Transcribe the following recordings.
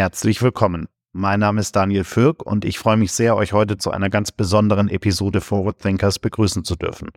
Herzlich willkommen. Mein Name ist Daniel Fürk und ich freue mich sehr, euch heute zu einer ganz besonderen Episode Forward Thinkers begrüßen zu dürfen.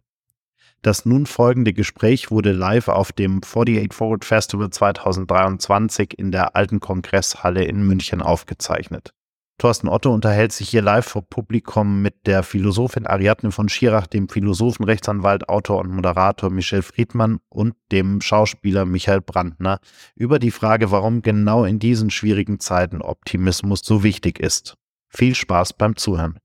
Das nun folgende Gespräch wurde live auf dem 48 Forward Festival 2023 in der alten Kongresshalle in München aufgezeichnet. Thorsten Otto unterhält sich hier live vor Publikum mit der Philosophin Ariadne von Schirach, dem Philosophen, Rechtsanwalt, Autor und Moderator Michel Friedmann und dem Schauspieler Michael Brandner über die Frage, warum genau in diesen schwierigen Zeiten Optimismus so wichtig ist. Viel Spaß beim Zuhören.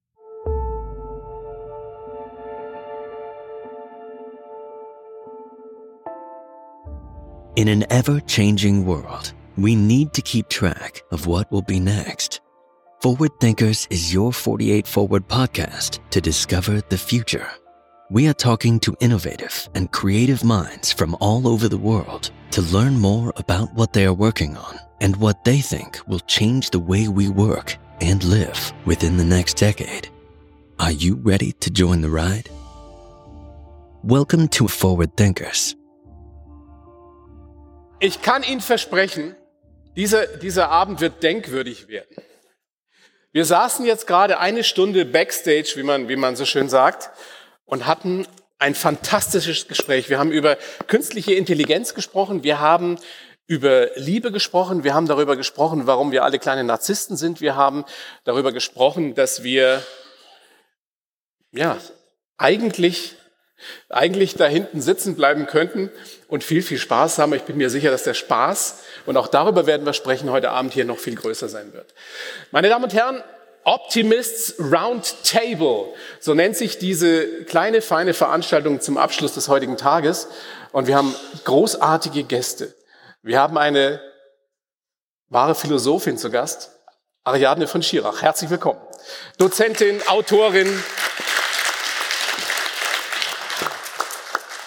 In an ever changing world, we need to keep track of what will be next. Forward Thinkers is your 48 Forward podcast to discover the future. We are talking to innovative and creative minds from all over the world to learn more about what they are working on and what they think will change the way we work and live within the next decade. Are you ready to join the ride? Welcome to Forward Thinkers. Ich kann Ihnen versprechen, dieser, dieser Abend wird denkwürdig werden. Wir saßen jetzt gerade eine Stunde backstage, wie man, wie man so schön sagt, und hatten ein fantastisches Gespräch. Wir haben über künstliche Intelligenz gesprochen, wir haben über Liebe gesprochen, wir haben darüber gesprochen, warum wir alle kleine Narzissten sind, wir haben darüber gesprochen, dass wir ja eigentlich eigentlich da hinten sitzen bleiben könnten und viel, viel Spaß haben. Ich bin mir sicher, dass der Spaß, und auch darüber werden wir sprechen, heute Abend hier noch viel größer sein wird. Meine Damen und Herren, Optimists Round Table, so nennt sich diese kleine, feine Veranstaltung zum Abschluss des heutigen Tages. Und wir haben großartige Gäste. Wir haben eine wahre Philosophin zu Gast, Ariadne von Schirach. Herzlich willkommen. Dozentin, Autorin,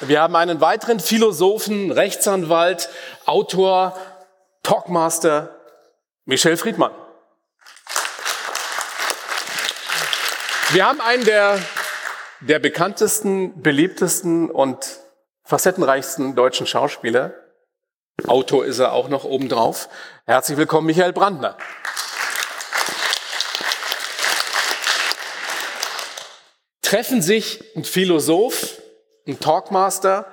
Wir haben einen weiteren Philosophen, Rechtsanwalt, Autor, Talkmaster, Michel Friedmann. Wir haben einen der, der bekanntesten, beliebtesten und facettenreichsten deutschen Schauspieler. Autor ist er auch noch obendrauf. Herzlich willkommen, Michael Brandner. Treffen sich ein Philosoph, ein Talkmaster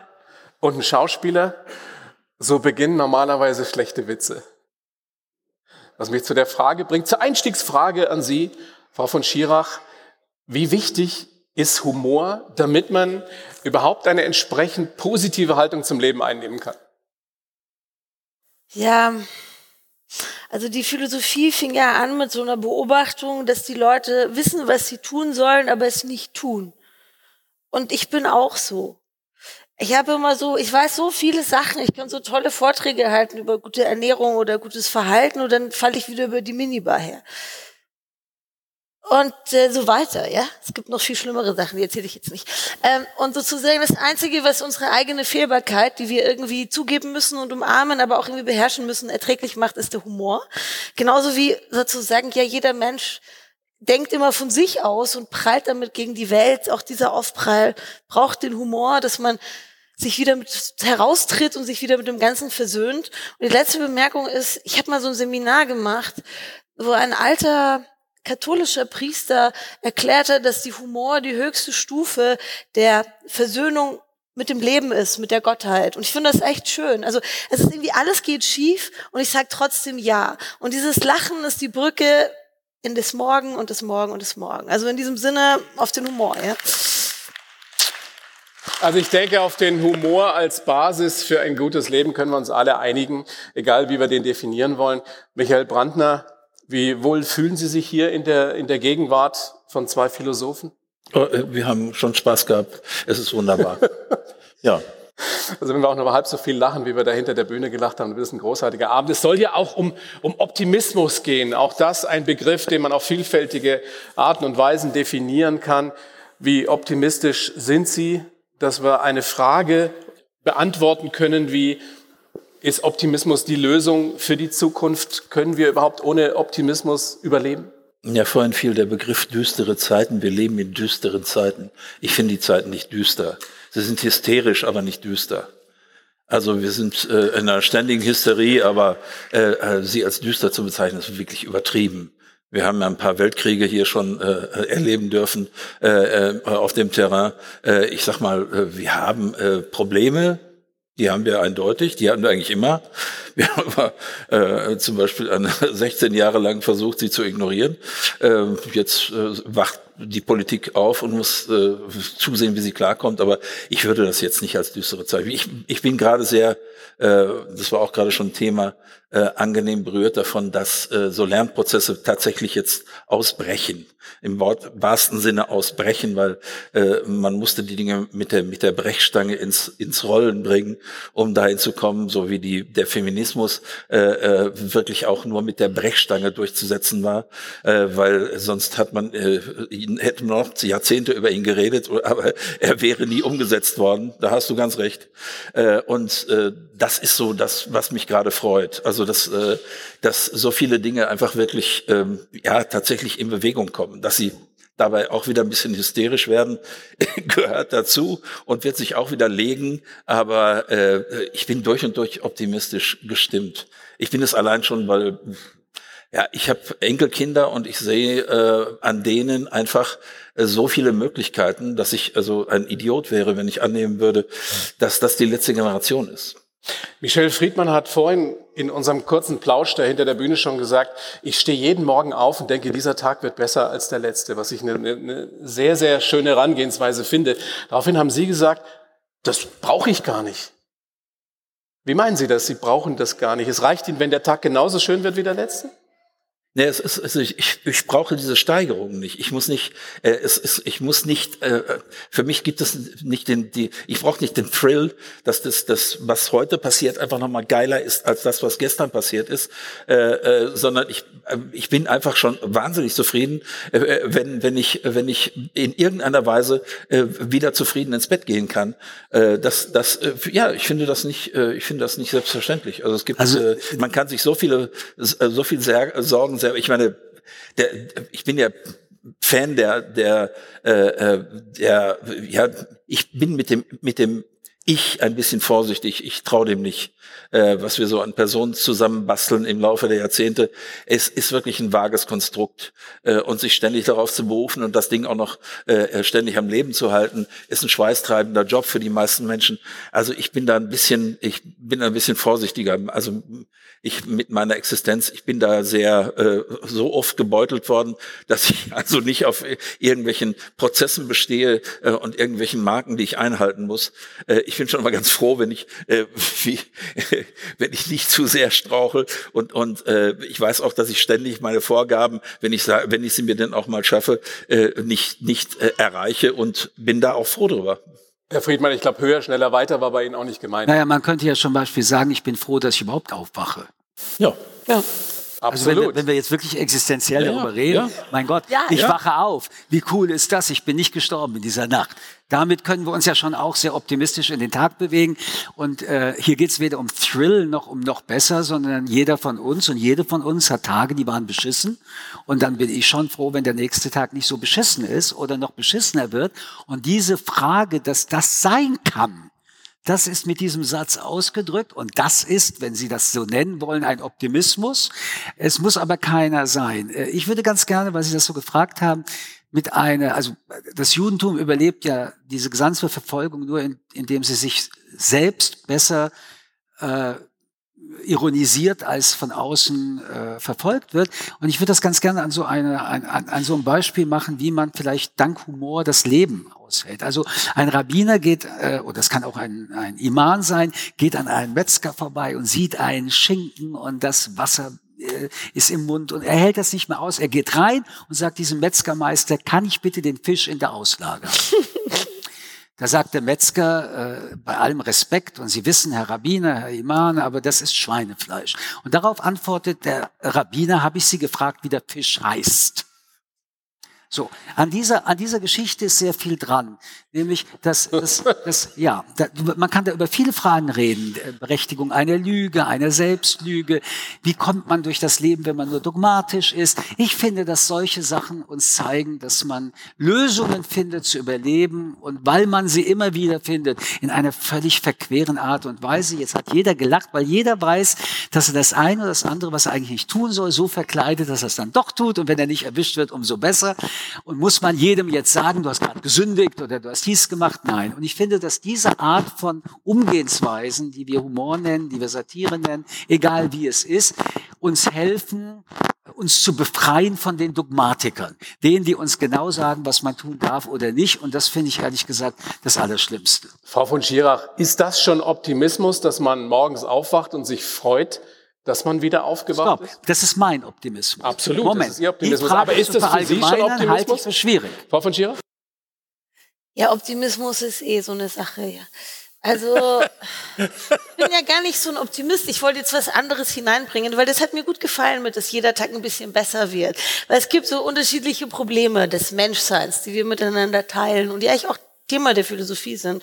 und ein Schauspieler, so beginnen normalerweise schlechte Witze. Was mich zu der Frage bringt, zur Einstiegsfrage an Sie, Frau von Schirach, wie wichtig ist Humor, damit man überhaupt eine entsprechend positive Haltung zum Leben einnehmen kann? Ja, also die Philosophie fing ja an mit so einer Beobachtung, dass die Leute wissen, was sie tun sollen, aber es nicht tun. Und ich bin auch so. Ich habe immer so, ich weiß so viele Sachen, ich kann so tolle Vorträge halten über gute Ernährung oder gutes Verhalten und dann falle ich wieder über die Minibar her. Und äh, so weiter, ja. Es gibt noch viel schlimmere Sachen, die erzähle ich jetzt nicht. Ähm, und sozusagen das Einzige, was unsere eigene Fehlbarkeit, die wir irgendwie zugeben müssen und umarmen, aber auch irgendwie beherrschen müssen, erträglich macht, ist der Humor. Genauso wie sozusagen ja jeder Mensch denkt immer von sich aus und prallt damit gegen die Welt. Auch dieser Aufprall braucht den Humor, dass man sich wieder mit heraustritt und sich wieder mit dem Ganzen versöhnt. Und die letzte Bemerkung ist, ich habe mal so ein Seminar gemacht, wo ein alter katholischer Priester erklärte, dass die Humor die höchste Stufe der Versöhnung mit dem Leben ist, mit der Gottheit. Und ich finde das echt schön. Also es ist irgendwie, alles geht schief und ich sage trotzdem ja. Und dieses Lachen ist die Brücke in das Morgen und das Morgen und das Morgen. Also in diesem Sinne auf den Humor, ja. Also ich denke, auf den Humor als Basis für ein gutes Leben können wir uns alle einigen, egal wie wir den definieren wollen. Michael Brandner, wie wohl fühlen Sie sich hier in der, in der Gegenwart von zwei Philosophen? Oh, äh, wir haben schon Spaß gehabt. Es ist wunderbar. ja. Also wenn wir auch nur halb so viel lachen, wie wir da hinter der Bühne gelacht haben, wird es ein großartiger Abend. Es soll ja auch um, um Optimismus gehen. Auch das ein Begriff, den man auf vielfältige Arten und Weisen definieren kann. Wie optimistisch sind Sie, dass wir eine Frage beantworten können, wie ist Optimismus die Lösung für die Zukunft? Können wir überhaupt ohne Optimismus überleben? Ja, vorhin fiel der Begriff düstere Zeiten. Wir leben in düsteren Zeiten. Ich finde die Zeiten nicht düster. Sie sind hysterisch, aber nicht düster. Also wir sind äh, in einer ständigen Hysterie, aber äh, äh, sie als düster zu bezeichnen, ist wirklich übertrieben. Wir haben ja ein paar Weltkriege hier schon äh, erleben dürfen äh, äh, auf dem Terrain. Äh, ich sag mal, äh, wir haben äh, Probleme, die haben wir eindeutig, die hatten wir eigentlich immer. Wir haben aber äh, zum Beispiel an 16 Jahre lang versucht, sie zu ignorieren. Äh, jetzt äh, wacht die Politik auf und muss äh, zusehen, wie sie klarkommt. Aber ich würde das jetzt nicht als düstere Zeichen. Ich, ich bin gerade sehr, äh, das war auch gerade schon Thema, äh, angenehm berührt davon, dass äh, so Lernprozesse tatsächlich jetzt ausbrechen, im Wort, wahrsten Sinne ausbrechen, weil äh, man musste die Dinge mit der, mit der Brechstange ins, ins Rollen bringen, um dahin zu kommen, so wie die, der Feminismus äh, äh, wirklich auch nur mit der Brechstange durchzusetzen war, äh, weil sonst hat man, äh, hätte man noch Jahrzehnte über ihn geredet, aber er wäre nie umgesetzt worden. Da hast du ganz recht. Äh, und äh, das ist so das, was mich gerade freut. Also dass, äh, dass so viele Dinge einfach wirklich ähm, ja tatsächlich in Bewegung kommen, dass sie dabei auch wieder ein bisschen hysterisch werden, gehört dazu und wird sich auch wieder legen. Aber äh, ich bin durch und durch optimistisch gestimmt. Ich bin es allein schon, weil ja, ich habe Enkelkinder und ich sehe äh, an denen einfach äh, so viele Möglichkeiten, dass ich also ein Idiot wäre, wenn ich annehmen würde, dass das die letzte Generation ist. Michel Friedmann hat vorhin in unserem kurzen Plausch da hinter der Bühne schon gesagt, ich stehe jeden Morgen auf und denke, dieser Tag wird besser als der letzte, was ich eine, eine sehr, sehr schöne Herangehensweise finde. Daraufhin haben Sie gesagt, das brauche ich gar nicht. Wie meinen Sie das? Sie brauchen das gar nicht. Es reicht Ihnen, wenn der Tag genauso schön wird wie der letzte? Nee, es ist, also ich, ich brauche diese Steigerung nicht. Ich muss nicht, äh, es ist, ich muss nicht. Äh, für mich gibt es nicht den, die, ich brauche nicht den Thrill, dass das, das, was heute passiert, einfach nochmal geiler ist als das, was gestern passiert ist, äh, äh, sondern ich, äh, ich bin einfach schon wahnsinnig zufrieden, äh, wenn, wenn ich, wenn ich in irgendeiner Weise äh, wieder zufrieden ins Bett gehen kann. Äh, das, das, äh, ja, ich finde das nicht, äh, ich finde das nicht selbstverständlich. Also es gibt, also, äh, man kann sich so viele, so viel Sorgen sehr, ich meine, der, ich bin ja Fan der, der, äh, äh, der, ja, ich bin mit dem, mit dem ich ein bisschen vorsichtig. Ich traue dem nicht, äh, was wir so an Personen zusammenbasteln im Laufe der Jahrzehnte. Es ist wirklich ein vages Konstrukt. Äh, und sich ständig darauf zu berufen und das Ding auch noch äh, ständig am Leben zu halten, ist ein schweißtreibender Job für die meisten Menschen. Also ich bin da ein bisschen, ich bin ein bisschen vorsichtiger. Also ich mit meiner Existenz, ich bin da sehr äh, so oft gebeutelt worden, dass ich also nicht auf irgendwelchen Prozessen bestehe äh, und irgendwelchen Marken, die ich einhalten muss. Äh, ich bin schon mal ganz froh, wenn ich äh, wie, wenn ich nicht zu sehr strauchel und und äh, ich weiß auch, dass ich ständig meine Vorgaben, wenn ich wenn ich sie mir denn auch mal schaffe, äh, nicht nicht äh, erreiche und bin da auch froh drüber. Herr Friedmann, ich glaube, höher, schneller, weiter war bei Ihnen auch nicht gemeint. Naja, man könnte ja zum Beispiel sagen, ich bin froh, dass ich überhaupt aufwache. Ja. Ja. Also wenn, wenn, wir jetzt wirklich existenziell ja, darüber reden, ja. mein Gott, ja, ich wache auf. Wie cool ist das? Ich bin nicht gestorben in dieser Nacht. Damit können wir uns ja schon auch sehr optimistisch in den Tag bewegen. Und äh, hier geht es weder um Thrill noch um noch besser, sondern jeder von uns und jede von uns hat Tage, die waren beschissen. Und dann bin ich schon froh, wenn der nächste Tag nicht so beschissen ist oder noch beschissener wird. Und diese Frage, dass das sein kann, das ist mit diesem Satz ausgedrückt und das ist, wenn Sie das so nennen wollen, ein Optimismus. Es muss aber keiner sein. Äh, ich würde ganz gerne, weil Sie das so gefragt haben, mit einer, also das Judentum überlebt ja diese gesamte Verfolgung nur, in, indem sie sich selbst besser äh, ironisiert als von außen äh, verfolgt wird. Und ich würde das ganz gerne an so, eine, an, an so einem Beispiel machen, wie man vielleicht dank Humor das Leben aushält. Also ein Rabbiner geht, äh, oder das kann auch ein, ein Iman sein, geht an einem Metzger vorbei und sieht einen Schinken und das Wasser äh, ist im Mund und er hält das nicht mehr aus. Er geht rein und sagt diesem Metzgermeister, kann ich bitte den Fisch in der Auslage? Da sagt der Metzger, äh, bei allem Respekt, und Sie wissen, Herr Rabbiner, Herr Imam, aber das ist Schweinefleisch. Und darauf antwortet der Rabbiner, habe ich Sie gefragt, wie der Fisch heißt. So, an dieser, an dieser Geschichte ist sehr viel dran. Nämlich, dass, dass, dass ja, da, man kann da über viele Fragen reden. Berechtigung einer Lüge, einer Selbstlüge. Wie kommt man durch das Leben, wenn man nur dogmatisch ist? Ich finde, dass solche Sachen uns zeigen, dass man Lösungen findet zu überleben und weil man sie immer wieder findet, in einer völlig verqueren Art und Weise. Jetzt hat jeder gelacht, weil jeder weiß, dass er das eine oder das andere, was er eigentlich nicht tun soll, so verkleidet, dass er es dann doch tut. Und wenn er nicht erwischt wird, umso besser. Und muss man jedem jetzt sagen, du hast gerade gesündigt oder du hast dies gemacht? Nein. Und ich finde, dass diese Art von Umgehensweisen, die wir Humor nennen, die wir Satire nennen, egal wie es ist, uns helfen, uns zu befreien von den Dogmatikern, denen, die uns genau sagen, was man tun darf oder nicht. Und das finde ich ehrlich gesagt das Allerschlimmste. Frau von Schirach, ist das schon Optimismus, dass man morgens aufwacht und sich freut, dass man wieder aufgewacht Stop. ist? Das ist mein Optimismus. Absolut, Moment. das ist Ihr Optimismus. Aber ist das für Sie schon Optimismus? Halte ich schwierig. Frau von Schirach? Ja, Optimismus ist eh so eine Sache, ja. Also, ich bin ja gar nicht so ein Optimist. Ich wollte jetzt was anderes hineinbringen, weil das hat mir gut gefallen, mit dass jeder Tag ein bisschen besser wird. Weil es gibt so unterschiedliche Probleme des Menschseins, die wir miteinander teilen und die eigentlich auch Thema der Philosophie sind.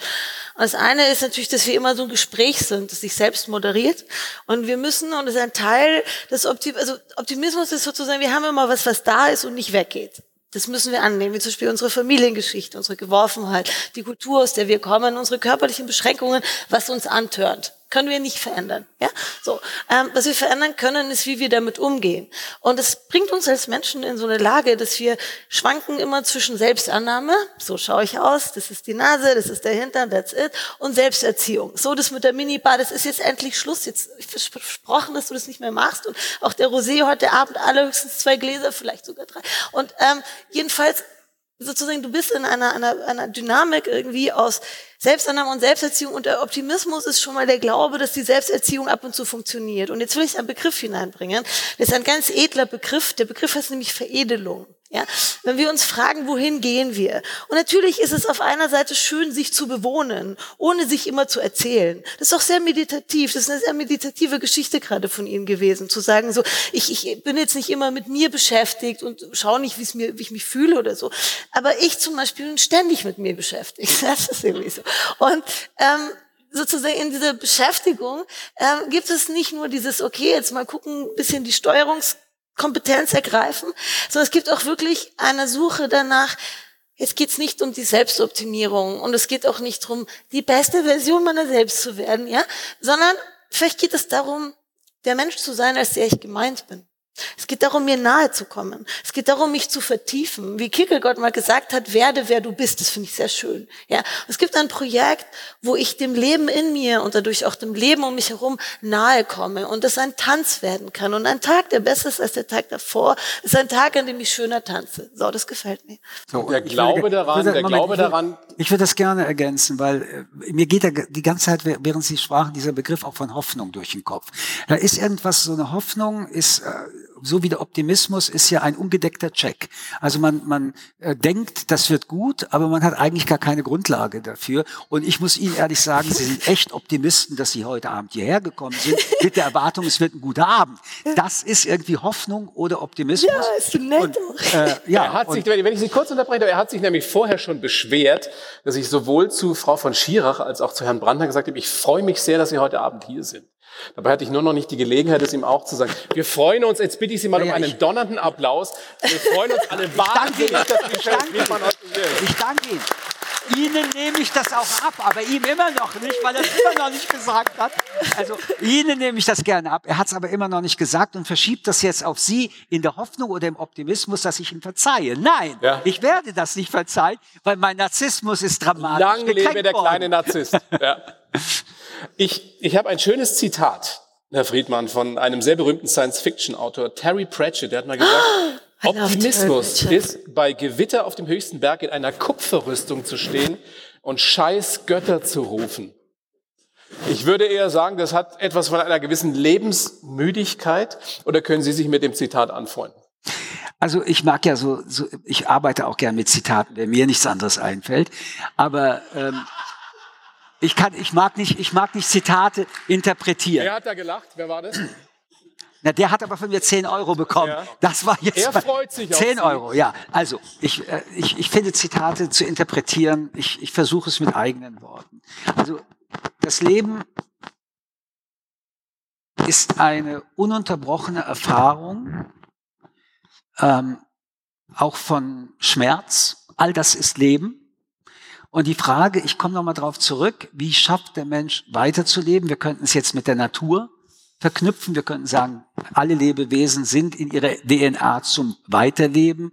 Das eine ist natürlich, dass wir immer so ein Gespräch sind, das sich selbst moderiert. Und wir müssen, und das ist ein Teil des Optimismus, also Optimismus ist sozusagen, wir haben immer was, was da ist und nicht weggeht. Das müssen wir annehmen, wie zum Beispiel unsere Familiengeschichte, unsere Geworfenheit, die Kultur, aus der wir kommen, unsere körperlichen Beschränkungen, was uns antörnt können wir nicht verändern. Ja? So, ähm, was wir verändern können, ist, wie wir damit umgehen. Und es bringt uns als Menschen in so eine Lage, dass wir schwanken immer zwischen Selbstannahme, so schaue ich aus, das ist die Nase, das ist der Hintern, that's it, und Selbsterziehung. So, das mit der Minibar, das ist jetzt endlich Schluss. Jetzt versprochen, dass du das nicht mehr machst. Und auch der Rosé heute Abend allerhöchstens zwei Gläser, vielleicht sogar drei. Und ähm, jedenfalls sozusagen, du bist in einer, einer, einer Dynamik irgendwie aus Selbstannahme und Selbsterziehung und der Optimismus ist schon mal der Glaube, dass die Selbsterziehung ab und zu funktioniert. Und jetzt will ich einen Begriff hineinbringen. Das ist ein ganz edler Begriff. Der Begriff heißt nämlich Veredelung. Ja, wenn wir uns fragen, wohin gehen wir? Und natürlich ist es auf einer Seite schön, sich zu bewohnen, ohne sich immer zu erzählen. Das ist auch sehr meditativ. Das ist eine sehr meditative Geschichte gerade von Ihnen gewesen, zu sagen so, ich, ich bin jetzt nicht immer mit mir beschäftigt und schaue nicht, wie, es mir, wie ich mich fühle oder so. Aber ich zum Beispiel bin ständig mit mir beschäftigt. Das ist irgendwie so. Und ähm, sozusagen in dieser Beschäftigung ähm, gibt es nicht nur dieses, okay, jetzt mal gucken, bisschen die Steuerungs Kompetenz ergreifen, sondern es gibt auch wirklich eine Suche danach, Jetzt geht's nicht um die Selbstoptimierung und es geht auch nicht darum, die beste Version meiner selbst zu werden, ja, sondern vielleicht geht es darum, der Mensch zu sein, als der ich gemeint bin. Es geht darum, mir nahe zu kommen. Es geht darum, mich zu vertiefen. Wie Kierkegaard mal gesagt hat, werde wer du bist. Das finde ich sehr schön. Ja, es gibt ein Projekt, wo ich dem Leben in mir und dadurch auch dem Leben um mich herum nahe komme und das ein Tanz werden kann. Und ein Tag, der besser ist als der Tag davor, ist ein Tag, an dem ich schöner tanze. So, das gefällt mir. So, der Glaube würde, daran, der Moment, Glaube ich daran. Ich würde das gerne ergänzen, weil äh, mir geht da die ganze Zeit, während Sie sprachen, dieser Begriff auch von Hoffnung durch den Kopf. Da ist irgendwas, so eine Hoffnung ist, äh, so wie der Optimismus ist ja ein ungedeckter Check. Also man, man äh, denkt, das wird gut, aber man hat eigentlich gar keine Grundlage dafür. Und ich muss Ihnen ehrlich sagen, Sie sind echt Optimisten, dass Sie heute Abend hierher gekommen sind, mit der Erwartung, es wird ein guter Abend. Das ist irgendwie Hoffnung oder Optimismus. Ja, ist so nett. Und, äh, ja, er hat sich, wenn ich Sie kurz unterbreche, er hat sich nämlich vorher schon beschwert, dass ich sowohl zu Frau von Schirach als auch zu Herrn Brandner gesagt habe, ich freue mich sehr, dass Sie heute Abend hier sind. Dabei hatte ich nur noch nicht die Gelegenheit, es ihm auch zu sagen. Wir freuen uns, jetzt bitte ich Sie mal ja, um einen donnernden Applaus. Wir freuen uns alle wahnsinnig, dass Michel Friedmann heute hier ist. Ich danke Ihnen. Ihnen nehme ich das auch ab, aber ihm immer noch nicht, weil er es immer noch nicht gesagt hat. Also Ihnen nehme ich das gerne ab. Er hat es aber immer noch nicht gesagt und verschiebt das jetzt auf Sie in der Hoffnung oder im Optimismus, dass ich ihm verzeihe. Nein, ja. ich werde das nicht verzeihen, weil mein Narzissmus ist dramatisch. Lang lebe der worden. kleine Narzisst. Ja. Ich, ich habe ein schönes Zitat, Herr Friedmann, von einem sehr berühmten Science-Fiction-Autor, Terry Pratchett. Der hat mal gesagt, Optimismus ist, bei Gewitter auf dem höchsten Berg in einer Kupferrüstung zu stehen und scheiß Götter zu rufen. Ich würde eher sagen, das hat etwas von einer gewissen Lebensmüdigkeit. Oder können Sie sich mit dem Zitat anfreunden? Also ich mag ja so, so ich arbeite auch gern mit Zitaten, wenn mir nichts anderes einfällt. Aber ähm, ich kann, ich mag nicht, ich mag nicht Zitate interpretieren. Wer hat da gelacht? Wer war das? Na, der hat aber von mir 10 Euro bekommen. Ja. Das war jetzt er freut sich 10 Euro, ja. Also, ich, äh, ich, ich finde Zitate zu interpretieren, ich, ich versuche es mit eigenen Worten. Also, das Leben ist eine ununterbrochene Erfahrung, ähm, auch von Schmerz. All das ist Leben. Und die Frage, ich komme nochmal drauf zurück, wie schafft der Mensch weiterzuleben? Wir könnten es jetzt mit der Natur verknüpfen. Wir könnten sagen, alle Lebewesen sind in ihrer DNA zum Weiterleben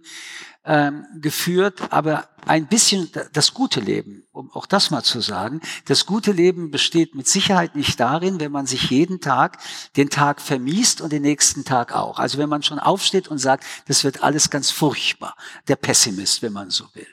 ähm, geführt, aber ein bisschen das gute Leben, um auch das mal zu sagen, das gute Leben besteht mit Sicherheit nicht darin, wenn man sich jeden Tag den Tag vermiest und den nächsten Tag auch. Also wenn man schon aufsteht und sagt, das wird alles ganz furchtbar, der Pessimist, wenn man so will.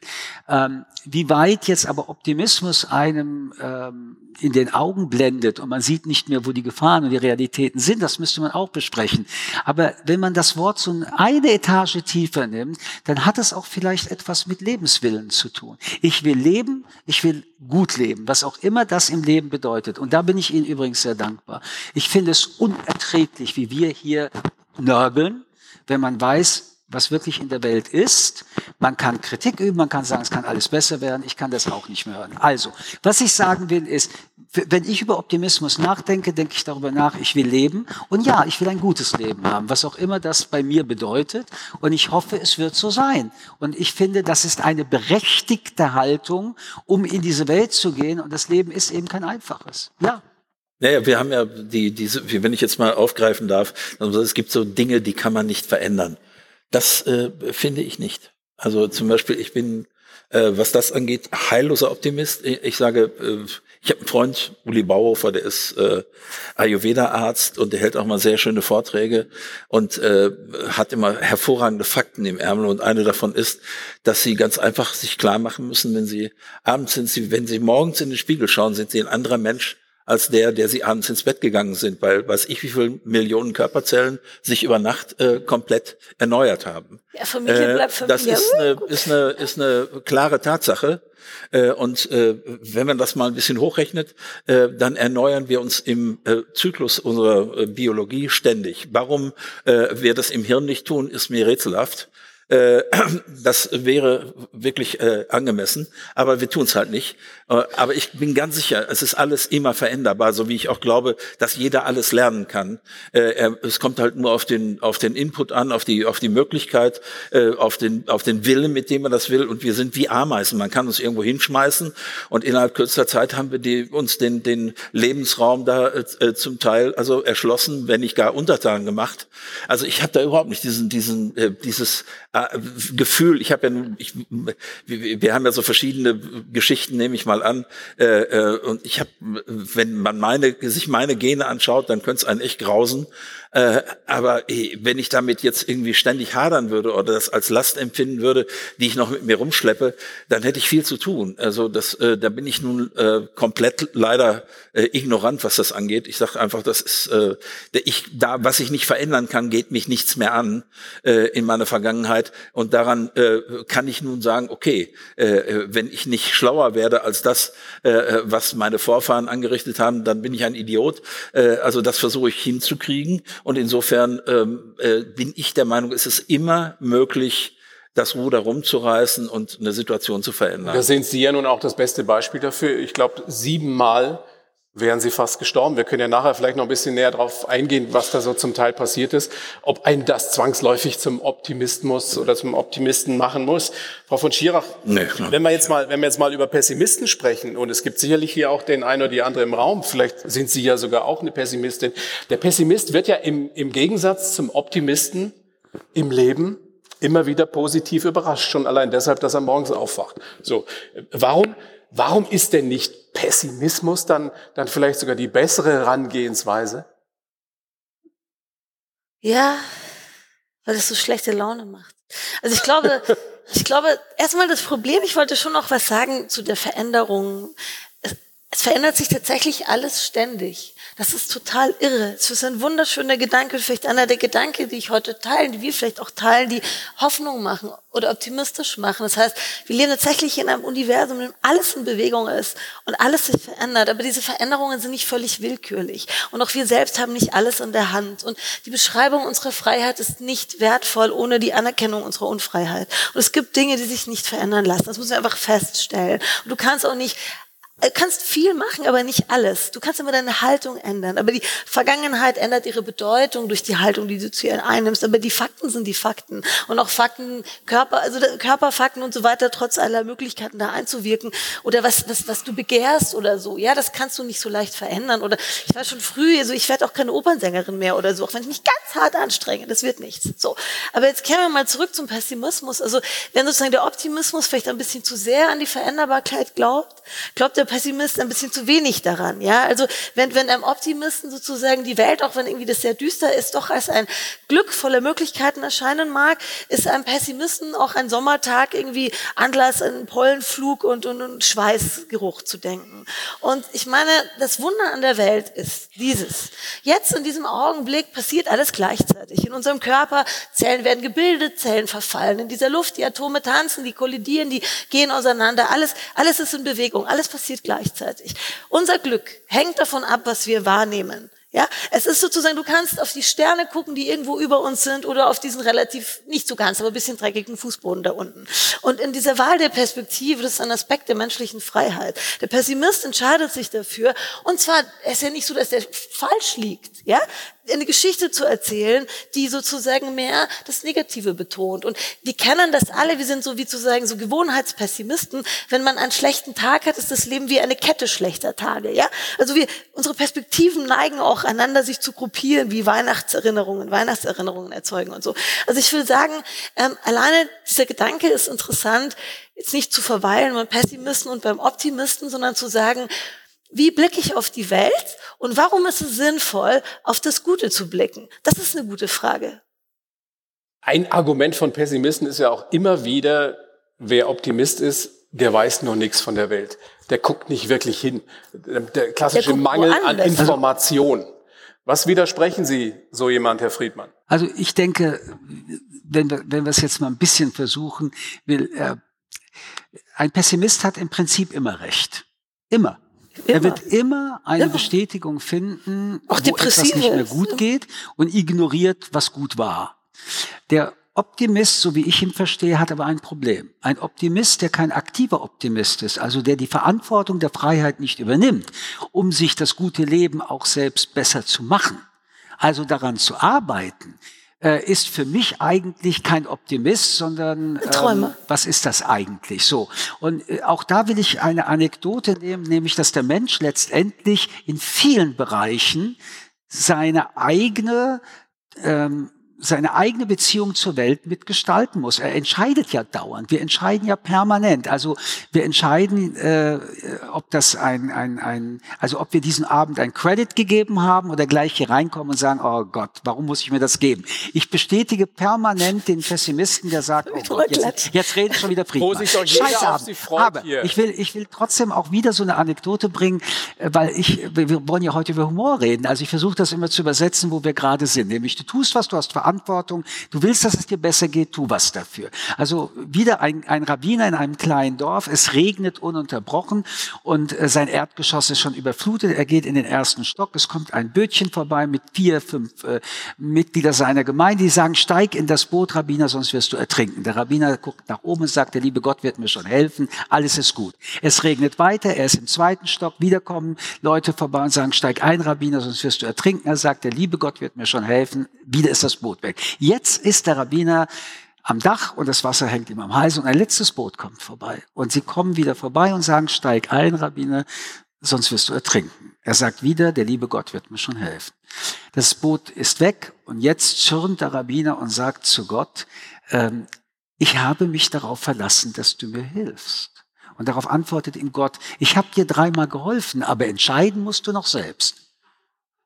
Ähm, wie weit jetzt aber Optimismus einem ähm, in den Augen blendet und man sieht nicht mehr, wo die Gefahren und die Realitäten sind, das müsste man auch besprechen. Aber wenn man das Wort so eine Etage tiefer nimmt, dann hat es auch vielleicht etwas mit Lebenswillen Willen zu tun. Ich will leben, ich will gut leben, was auch immer das im Leben bedeutet. Und da bin ich Ihnen übrigens sehr dankbar. Ich finde es unerträglich, wie wir hier nörgeln, wenn man weiß, was wirklich in der Welt ist. Man kann Kritik üben, man kann sagen, es kann alles besser werden. Ich kann das auch nicht mehr hören. Also, was ich sagen will, ist, wenn ich über Optimismus nachdenke, denke ich darüber nach, ich will leben. Und ja, ich will ein gutes Leben haben, was auch immer das bei mir bedeutet. Und ich hoffe, es wird so sein. Und ich finde, das ist eine berechtigte Haltung, um in diese Welt zu gehen. Und das Leben ist eben kein einfaches. Ja. Naja, wir haben ja die, diese, wenn ich jetzt mal aufgreifen darf, also es gibt so Dinge, die kann man nicht verändern. Das äh, finde ich nicht. Also zum Beispiel, ich bin, äh, was das angeht, heilloser Optimist. Ich sage, äh, ich habe einen Freund, Uli Bauhofer, der ist äh, Ayurveda-Arzt und der hält auch mal sehr schöne Vorträge und äh, hat immer hervorragende Fakten im Ärmel. Und eine davon ist, dass sie ganz einfach sich klar machen müssen, wenn sie abends sind, sie, wenn sie morgens in den Spiegel schauen, sind sie ein anderer Mensch, als der, der sie abends ins Bett gegangen sind, weil weiß ich, wie viele Millionen Körperzellen sich über Nacht äh, komplett erneuert haben. Ja, Familie äh, bleibt Familie. Das ist eine, ist eine, ist eine klare Tatsache. Äh, und äh, wenn man das mal ein bisschen hochrechnet, äh, dann erneuern wir uns im äh, Zyklus unserer äh, Biologie ständig. Warum äh, wir das im Hirn nicht tun, ist mir rätselhaft. Äh, das wäre wirklich äh, angemessen, aber wir tun es halt nicht. Äh, aber ich bin ganz sicher, es ist alles immer veränderbar, so wie ich auch glaube, dass jeder alles lernen kann. Äh, es kommt halt nur auf den, auf den Input an, auf die, auf die Möglichkeit, äh, auf den, auf den Willen, mit dem man das will. Und wir sind wie Ameisen. Man kann uns irgendwo hinschmeißen und innerhalb kürzester Zeit haben wir die, uns den, den Lebensraum da zum Teil also erschlossen, wenn nicht gar untertan gemacht. Also ich habe da überhaupt nicht diesen, diesen, dieses Gefühl, ich habe ja ich, wir haben ja so verschiedene Geschichten, nehme ich mal an, äh, äh, und ich habe, wenn man meine, sich meine Gene anschaut, dann könnte es einen echt grausen, äh, aber äh, wenn ich damit jetzt irgendwie ständig hadern würde oder das als Last empfinden würde, die ich noch mit mir rumschleppe, dann hätte ich viel zu tun. Also das, äh, da bin ich nun äh, komplett leider äh, ignorant, was das angeht. Ich sage einfach, das ist, äh, ich da, was ich nicht verändern kann, geht mich nichts mehr an äh, in meiner Vergangenheit. Und daran äh, kann ich nun sagen, okay, äh, wenn ich nicht schlauer werde als das, äh, was meine Vorfahren angerichtet haben, dann bin ich ein Idiot. Äh, also das versuche ich hinzukriegen. Und insofern ähm, äh, bin ich der Meinung, es ist immer möglich, das Ruder rumzureißen und eine Situation zu verändern. Da sind Sie ja nun auch das beste Beispiel dafür. Ich glaube, siebenmal wären Sie fast gestorben. Wir können ja nachher vielleicht noch ein bisschen näher darauf eingehen, was da so zum Teil passiert ist. Ob ein das zwangsläufig zum Optimismus oder zum Optimisten machen muss. Frau von Schirach, nee, wenn wir jetzt mal, wenn wir jetzt mal über Pessimisten sprechen, und es gibt sicherlich hier auch den einen oder die andere im Raum, vielleicht sind Sie ja sogar auch eine Pessimistin. Der Pessimist wird ja im, im Gegensatz zum Optimisten im Leben immer wieder positiv überrascht, schon allein deshalb, dass er morgens aufwacht. So, warum, warum ist denn nicht Pessimismus dann, dann vielleicht sogar die bessere Herangehensweise? Ja, weil es so schlechte Laune macht. Also ich glaube, ich glaube, erstmal das Problem, ich wollte schon noch was sagen zu der Veränderung. es verändert sich tatsächlich alles ständig. Das ist total irre. Es ist ein wunderschöner Gedanke, vielleicht einer der Gedanken, die ich heute teilen, die wir vielleicht auch teilen, die Hoffnung machen oder optimistisch machen. Das heißt, wir leben tatsächlich in einem Universum, in dem alles in Bewegung ist und alles sich verändert. Aber diese Veränderungen sind nicht völlig willkürlich. Und auch wir selbst haben nicht alles in der Hand. Und die Beschreibung unserer Freiheit ist nicht wertvoll ohne die Anerkennung unserer Unfreiheit. Und es gibt Dinge, die sich nicht verändern lassen. Das müssen wir einfach feststellen. Und du kannst auch nicht kannst viel machen, aber nicht alles. Du kannst immer deine Haltung ändern. Aber die Vergangenheit ändert ihre Bedeutung durch die Haltung, die du zu ihr einnimmst. Aber die Fakten sind die Fakten. Und auch Fakten, Körper, also Körperfakten und so weiter, trotz aller Möglichkeiten da einzuwirken. Oder was, was, was du begehrst oder so. Ja, das kannst du nicht so leicht verändern. Oder ich war schon früh, also ich werde auch keine Opernsängerin mehr oder so, auch wenn ich mich ganz hart anstrenge. Das wird nichts. So. Aber jetzt kehren wir mal zurück zum Pessimismus. Also, wenn sozusagen der Optimismus vielleicht ein bisschen zu sehr an die Veränderbarkeit glaubt, glaubt der Pessimist ein bisschen zu wenig daran. Ja, also wenn, wenn einem Optimisten sozusagen die Welt, auch wenn irgendwie das sehr düster ist, doch als ein Glück voller Möglichkeiten erscheinen mag, ist einem Pessimisten auch ein Sommertag irgendwie Anlass, einen Pollenflug und, und, und Schweißgeruch zu denken. Und ich meine, das Wunder an der Welt ist dieses. Jetzt in diesem Augenblick passiert alles gleichzeitig. In unserem Körper Zellen werden gebildet, Zellen verfallen. In dieser Luft die Atome tanzen, die kollidieren, die gehen auseinander. Alles, alles ist in Bewegung. Alles passiert gleichzeitig. Unser Glück hängt davon ab, was wir wahrnehmen. Ja, es ist sozusagen, du kannst auf die Sterne gucken, die irgendwo über uns sind oder auf diesen relativ, nicht so ganz, aber bisschen dreckigen Fußboden da unten. Und in dieser Wahl der Perspektive, das ist ein Aspekt der menschlichen Freiheit. Der Pessimist entscheidet sich dafür. Und zwar, es ist ja nicht so, dass der falsch liegt. Ja, eine Geschichte zu erzählen, die sozusagen mehr das Negative betont. Und wir kennen das alle, wir sind so wie zu sagen, so Gewohnheitspessimisten. Wenn man einen schlechten Tag hat, ist das Leben wie eine Kette schlechter Tage, ja? Also wir, unsere Perspektiven neigen auch einander, sich zu gruppieren, wie Weihnachtserinnerungen, Weihnachtserinnerungen erzeugen und so. Also ich will sagen, ähm, alleine dieser Gedanke ist interessant, jetzt nicht zu verweilen beim Pessimisten und beim Optimisten, sondern zu sagen, wie blicke ich auf die Welt und warum ist es sinnvoll, auf das Gute zu blicken? Das ist eine gute Frage. Ein Argument von Pessimisten ist ja auch immer wieder, wer Optimist ist, der weiß noch nichts von der Welt. Der guckt nicht wirklich hin. Der klassische der Mangel an Information. Was widersprechen Sie so jemand, Herr Friedmann? Also ich denke, wenn wir, wenn wir es jetzt mal ein bisschen versuchen, will, äh, ein Pessimist hat im Prinzip immer recht. Immer. Immer. Er wird immer eine immer. Bestätigung finden, Auch wo etwas nicht mehr gut geht und ignoriert, was gut war. Der Optimist, so wie ich ihn verstehe, hat aber ein Problem. Ein Optimist, der kein aktiver Optimist ist, also der die Verantwortung der Freiheit nicht übernimmt, um sich das gute Leben auch selbst besser zu machen, also daran zu arbeiten, äh, ist für mich eigentlich kein Optimist, sondern ähm, was ist das eigentlich so? Und äh, auch da will ich eine Anekdote nehmen, nämlich dass der Mensch letztendlich in vielen Bereichen seine eigene ähm, seine eigene Beziehung zur Welt mitgestalten muss. Er entscheidet ja dauernd. Wir entscheiden ja permanent. Also wir entscheiden, äh, ob das ein, ein, ein, also ob wir diesen Abend ein Credit gegeben haben oder gleich hier reinkommen und sagen, oh Gott, warum muss ich mir das geben? Ich bestätige permanent den Pessimisten, der sagt, oh Gott, jetzt, jetzt reden schon wieder Frieden. Scheiß Abend. Aber hier. ich will, ich will trotzdem auch wieder so eine Anekdote bringen, äh, weil ich, wir wollen ja heute über Humor reden. Also ich versuche das immer zu übersetzen, wo wir gerade sind. Nämlich du tust was, du hast Verantwortung Verantwortung. Du willst, dass es dir besser geht, tu was dafür. Also wieder ein, ein Rabbiner in einem kleinen Dorf. Es regnet ununterbrochen und äh, sein Erdgeschoss ist schon überflutet. Er geht in den ersten Stock. Es kommt ein Bötchen vorbei mit vier, fünf äh, Mitglieder seiner Gemeinde. Die sagen, steig in das Boot, Rabbiner, sonst wirst du ertrinken. Der Rabbiner guckt nach oben und sagt, der liebe Gott wird mir schon helfen. Alles ist gut. Es regnet weiter. Er ist im zweiten Stock. Wiederkommen Leute vorbei und sagen, steig ein, Rabbiner, sonst wirst du ertrinken. Er sagt, der liebe Gott wird mir schon helfen. Wieder ist das Boot weg. Jetzt ist der Rabbiner am Dach und das Wasser hängt ihm am Hals und ein letztes Boot kommt vorbei. Und sie kommen wieder vorbei und sagen, steig ein, Rabbiner, sonst wirst du ertrinken. Er sagt wieder, der liebe Gott wird mir schon helfen. Das Boot ist weg und jetzt zürnt der Rabbiner und sagt zu Gott, ähm, ich habe mich darauf verlassen, dass du mir hilfst. Und darauf antwortet ihm Gott, ich habe dir dreimal geholfen, aber entscheiden musst du noch selbst.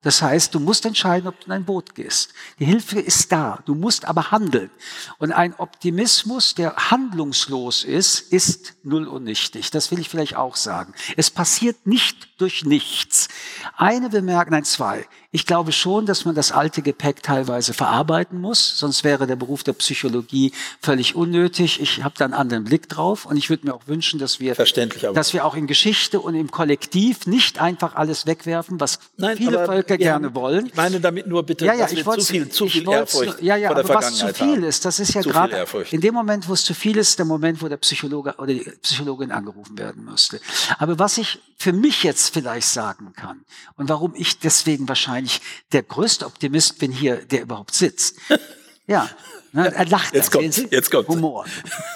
Das heißt, du musst entscheiden, ob du in ein Boot gehst. Die Hilfe ist da, du musst aber handeln. Und ein Optimismus, der handlungslos ist, ist null und nichtig. Das will ich vielleicht auch sagen. Es passiert nicht durch nichts. Eine Bemerkung, nein, zwei. Ich glaube schon, dass man das alte Gepäck teilweise verarbeiten muss, sonst wäre der Beruf der Psychologie völlig unnötig. Ich habe da einen anderen Blick drauf und ich würde mir auch wünschen, dass wir, dass wir auch in Geschichte und im Kollektiv nicht einfach alles wegwerfen, was Nein, viele Völker gerne haben, wollen. Ich meine damit nur bitte, ja, ja, ich zu viel, zu viel Ehrfurcht ja, ja, vor der aber was zu viel haben. ist, das ist ja gerade in dem Moment, wo es zu viel ist, der Moment, wo der Psychologe oder die Psychologin angerufen werden müsste. Aber was ich für mich jetzt vielleicht sagen kann und warum ich deswegen wahrscheinlich wahrscheinlich der größte Optimist bin hier, der überhaupt sitzt. Ja, ne, er lacht. Jetzt kommt, jetzt kommt. Humor.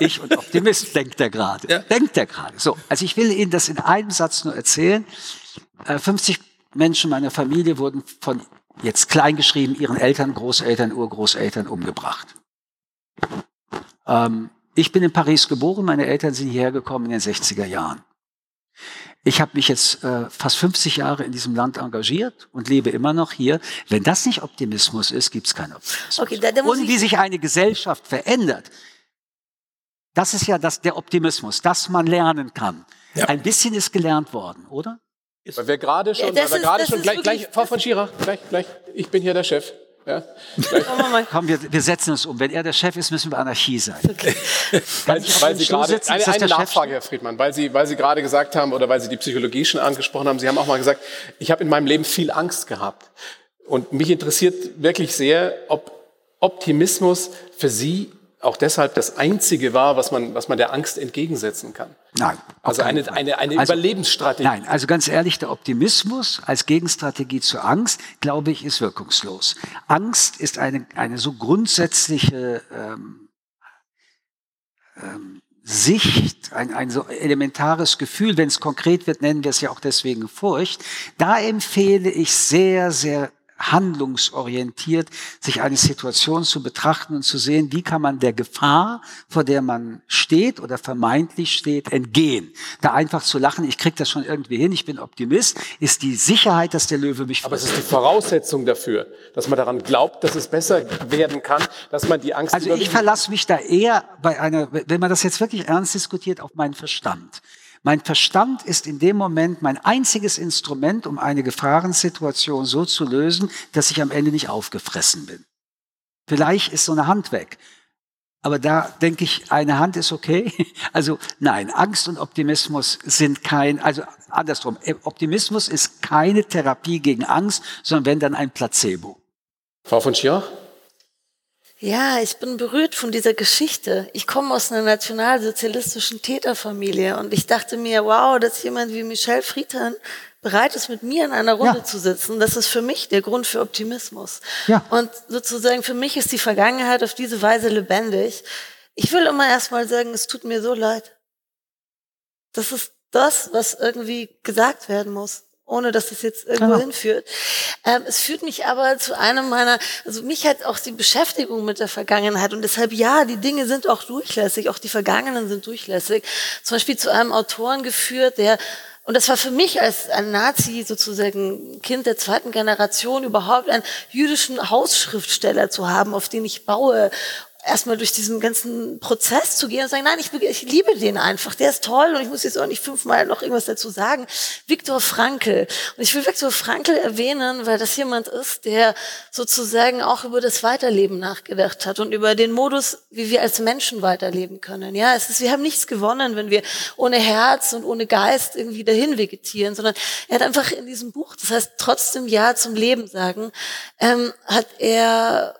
Ich und Optimist denkt er gerade. Ja. Denkt er gerade. So, also ich will Ihnen das in einem Satz nur erzählen. 50 äh, Menschen meiner Familie wurden von jetzt kleingeschrieben ihren Eltern, Großeltern, Urgroßeltern umgebracht. Ähm, ich bin in Paris geboren, meine Eltern sind hierher gekommen in den 60er Jahren. Ich habe mich jetzt äh, fast 50 Jahre in diesem Land engagiert und lebe immer noch hier. Wenn das nicht Optimismus ist, gibt es keinen Optimismus. Okay, da, da und wie sich eine Gesellschaft verändert, das ist ja das, der Optimismus, dass man lernen kann. Ja. Ein bisschen ist gelernt worden, oder? Weil wir gerade schon, ja, weil wir gerade schon gleich, gleich, Frau von Schirach, gleich, gleich, ich bin hier der Chef. Ja? Komm, wir, wir, setzen es um. Wenn er der Chef ist, müssen wir Anarchie sein. Okay. weil, weil Sie gerade, sitzen, eine, eine Nachfrage, Herr Friedmann, weil Sie, weil Sie gerade gesagt haben oder weil Sie die Psychologie schon angesprochen haben, Sie haben auch mal gesagt, ich habe in meinem Leben viel Angst gehabt. Und mich interessiert wirklich sehr, ob Optimismus für Sie auch deshalb das Einzige war, was man, was man der Angst entgegensetzen kann. Nein. Also eine, eine, eine also, Überlebensstrategie. Nein, also ganz ehrlich, der Optimismus als Gegenstrategie zur Angst, glaube ich, ist wirkungslos. Angst ist eine, eine so grundsätzliche ähm, ähm, Sicht, ein, ein so elementares Gefühl, wenn es konkret wird, nennen wir es ja auch deswegen Furcht. Da empfehle ich sehr, sehr handlungsorientiert, sich eine Situation zu betrachten und zu sehen, wie kann man der Gefahr, vor der man steht oder vermeintlich steht, entgehen. Da einfach zu lachen, ich krieg das schon irgendwie hin, ich bin Optimist, ist die Sicherheit, dass der Löwe mich Aber es ist die Voraussetzung dafür, dass man daran glaubt, dass es besser werden kann, dass man die Angst Also ich verlasse mich da eher bei einer, wenn man das jetzt wirklich ernst diskutiert, auf meinen Verstand. Mein Verstand ist in dem Moment mein einziges Instrument, um eine Gefahrensituation so zu lösen, dass ich am Ende nicht aufgefressen bin. Vielleicht ist so eine Hand weg. Aber da denke ich, eine Hand ist okay. Also nein, Angst und Optimismus sind kein, also andersrum, Optimismus ist keine Therapie gegen Angst, sondern wenn dann ein Placebo. Frau von Schirach? Ja, ich bin berührt von dieser Geschichte. Ich komme aus einer nationalsozialistischen Täterfamilie und ich dachte mir, wow, dass jemand wie Michel Friedhan bereit ist, mit mir in einer Runde ja. zu sitzen, das ist für mich der Grund für Optimismus. Ja. Und sozusagen für mich ist die Vergangenheit auf diese Weise lebendig. Ich will immer erstmal sagen, es tut mir so leid. Das ist das, was irgendwie gesagt werden muss ohne dass es jetzt irgendwo genau. hinführt. Ähm, es führt mich aber zu einem meiner, also mich hat auch die Beschäftigung mit der Vergangenheit und deshalb ja, die Dinge sind auch durchlässig, auch die Vergangenen sind durchlässig. Zum Beispiel zu einem Autoren geführt, der und das war für mich als ein Nazi, sozusagen Kind der zweiten Generation, überhaupt einen jüdischen Hausschriftsteller zu haben, auf den ich baue erstmal durch diesen ganzen Prozess zu gehen und sagen, nein, ich, ich, liebe den einfach, der ist toll und ich muss jetzt auch nicht fünfmal noch irgendwas dazu sagen. Viktor Frankl. Und ich will Viktor Frankl erwähnen, weil das jemand ist, der sozusagen auch über das Weiterleben nachgedacht hat und über den Modus, wie wir als Menschen weiterleben können. Ja, es ist, wir haben nichts gewonnen, wenn wir ohne Herz und ohne Geist irgendwie dahin vegetieren, sondern er hat einfach in diesem Buch, das heißt trotzdem Ja zum Leben sagen, ähm, hat er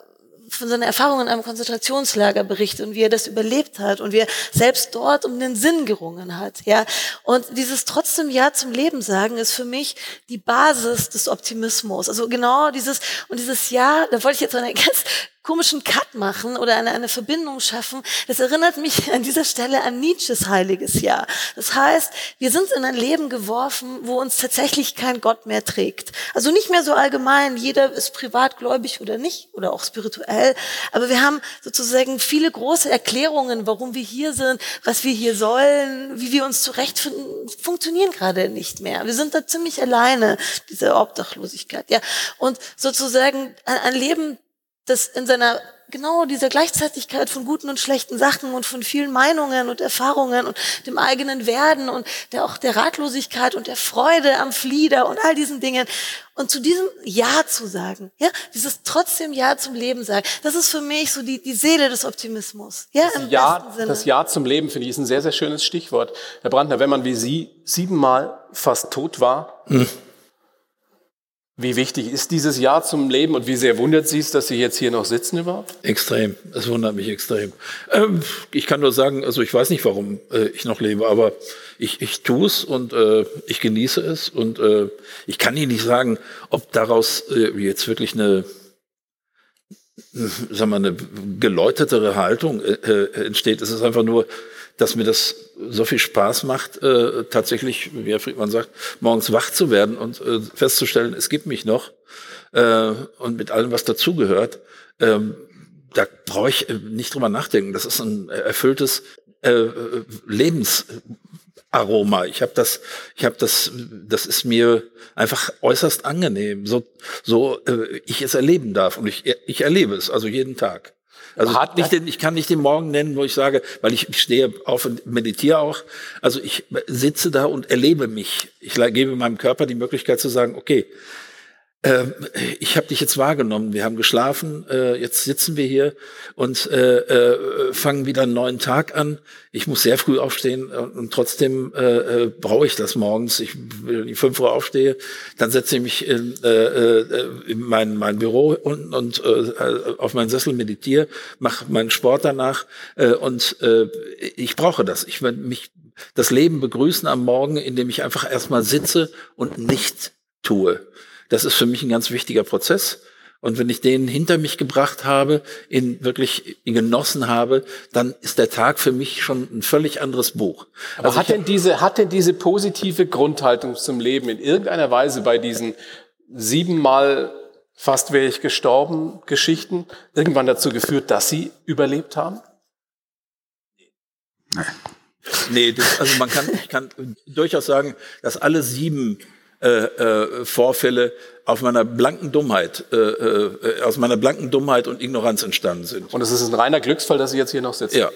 von seiner Erfahrung in einem Konzentrationslager berichtet und wie er das überlebt hat und wie er selbst dort um den Sinn gerungen hat, ja. Und dieses trotzdem Ja zum Leben sagen ist für mich die Basis des Optimismus. Also genau dieses, und dieses Ja, da wollte ich jetzt eine ganz komischen Cut machen oder eine, eine Verbindung schaffen. Das erinnert mich an dieser Stelle an Nietzsches heiliges Jahr. Das heißt, wir sind in ein Leben geworfen, wo uns tatsächlich kein Gott mehr trägt. Also nicht mehr so allgemein, jeder ist privatgläubig oder nicht oder auch spirituell, aber wir haben sozusagen viele große Erklärungen, warum wir hier sind, was wir hier sollen, wie wir uns zurechtfinden, funktionieren gerade nicht mehr. Wir sind da ziemlich alleine, diese Obdachlosigkeit, ja. Und sozusagen ein, ein Leben, das in seiner genau dieser Gleichzeitigkeit von guten und schlechten Sachen und von vielen Meinungen und Erfahrungen und dem eigenen Werden und der, auch der Ratlosigkeit und der Freude am Flieder und all diesen Dingen. Und zu diesem Ja zu sagen, ja, dieses trotzdem Ja zum Leben sagen, das ist für mich so die, die Seele des Optimismus. Ja, im ja, besten Sinne. Das Ja zum Leben, finde ich, ist ein sehr, sehr schönes Stichwort. Herr Brandner, wenn man wie Sie siebenmal fast tot war, hm wie wichtig ist dieses Jahr zum Leben und wie sehr wundert Sie es, dass Sie jetzt hier noch sitzen überhaupt? Extrem. Es wundert mich extrem. Ähm, ich kann nur sagen, also ich weiß nicht, warum äh, ich noch lebe, aber ich, ich tue es und äh, ich genieße es und äh, ich kann Ihnen nicht sagen, ob daraus äh, jetzt wirklich eine sagen wir, eine geläutertere Haltung äh, äh, entsteht. Es ist einfach nur, dass mir das so viel Spaß macht, äh, tatsächlich, wie Herr Friedmann sagt, morgens wach zu werden und äh, festzustellen, es gibt mich noch äh, und mit allem, was dazugehört. Ähm, da brauche ich äh, nicht drüber nachdenken. Das ist ein erfülltes äh, Lebensaroma. Ich habe das, ich habe das, das ist mir einfach äußerst angenehm, so so äh, ich es erleben darf und ich ich erlebe es also jeden Tag. Also hat nicht den, ich kann nicht den Morgen nennen, wo ich sage, weil ich stehe auf und meditiere auch. Also ich sitze da und erlebe mich. Ich gebe meinem Körper die Möglichkeit zu sagen, okay, ähm, ich habe dich jetzt wahrgenommen, wir haben geschlafen, äh, jetzt sitzen wir hier und äh, äh, fangen wieder einen neuen Tag an. Ich muss sehr früh aufstehen und, und trotzdem äh, äh, brauche ich das morgens. Ich wenn ich fünf Uhr aufstehe, dann setze ich mich in, äh, äh, in mein, mein Büro unten und äh, auf meinen Sessel meditiere, mache meinen Sport danach äh, und äh, ich brauche das. Ich will mich das Leben begrüßen am Morgen, indem ich einfach erstmal sitze und nicht tue. Das ist für mich ein ganz wichtiger Prozess. Und wenn ich den hinter mich gebracht habe, ihn wirklich ihn genossen habe, dann ist der Tag für mich schon ein völlig anderes Buch. Aber also hat denn diese, hat denn diese positive Grundhaltung zum Leben in irgendeiner Weise bei diesen siebenmal fast wäre ich gestorben Geschichten irgendwann dazu geführt, dass sie überlebt haben? Nein. Nee, das, also man kann, ich kann durchaus sagen, dass alle sieben äh, äh, Vorfälle auf meiner blanken Dummheit, äh, äh, aus meiner blanken Dummheit und Ignoranz entstanden sind. Und es ist ein reiner Glücksfall, dass Sie jetzt hier noch sitzen. Ja.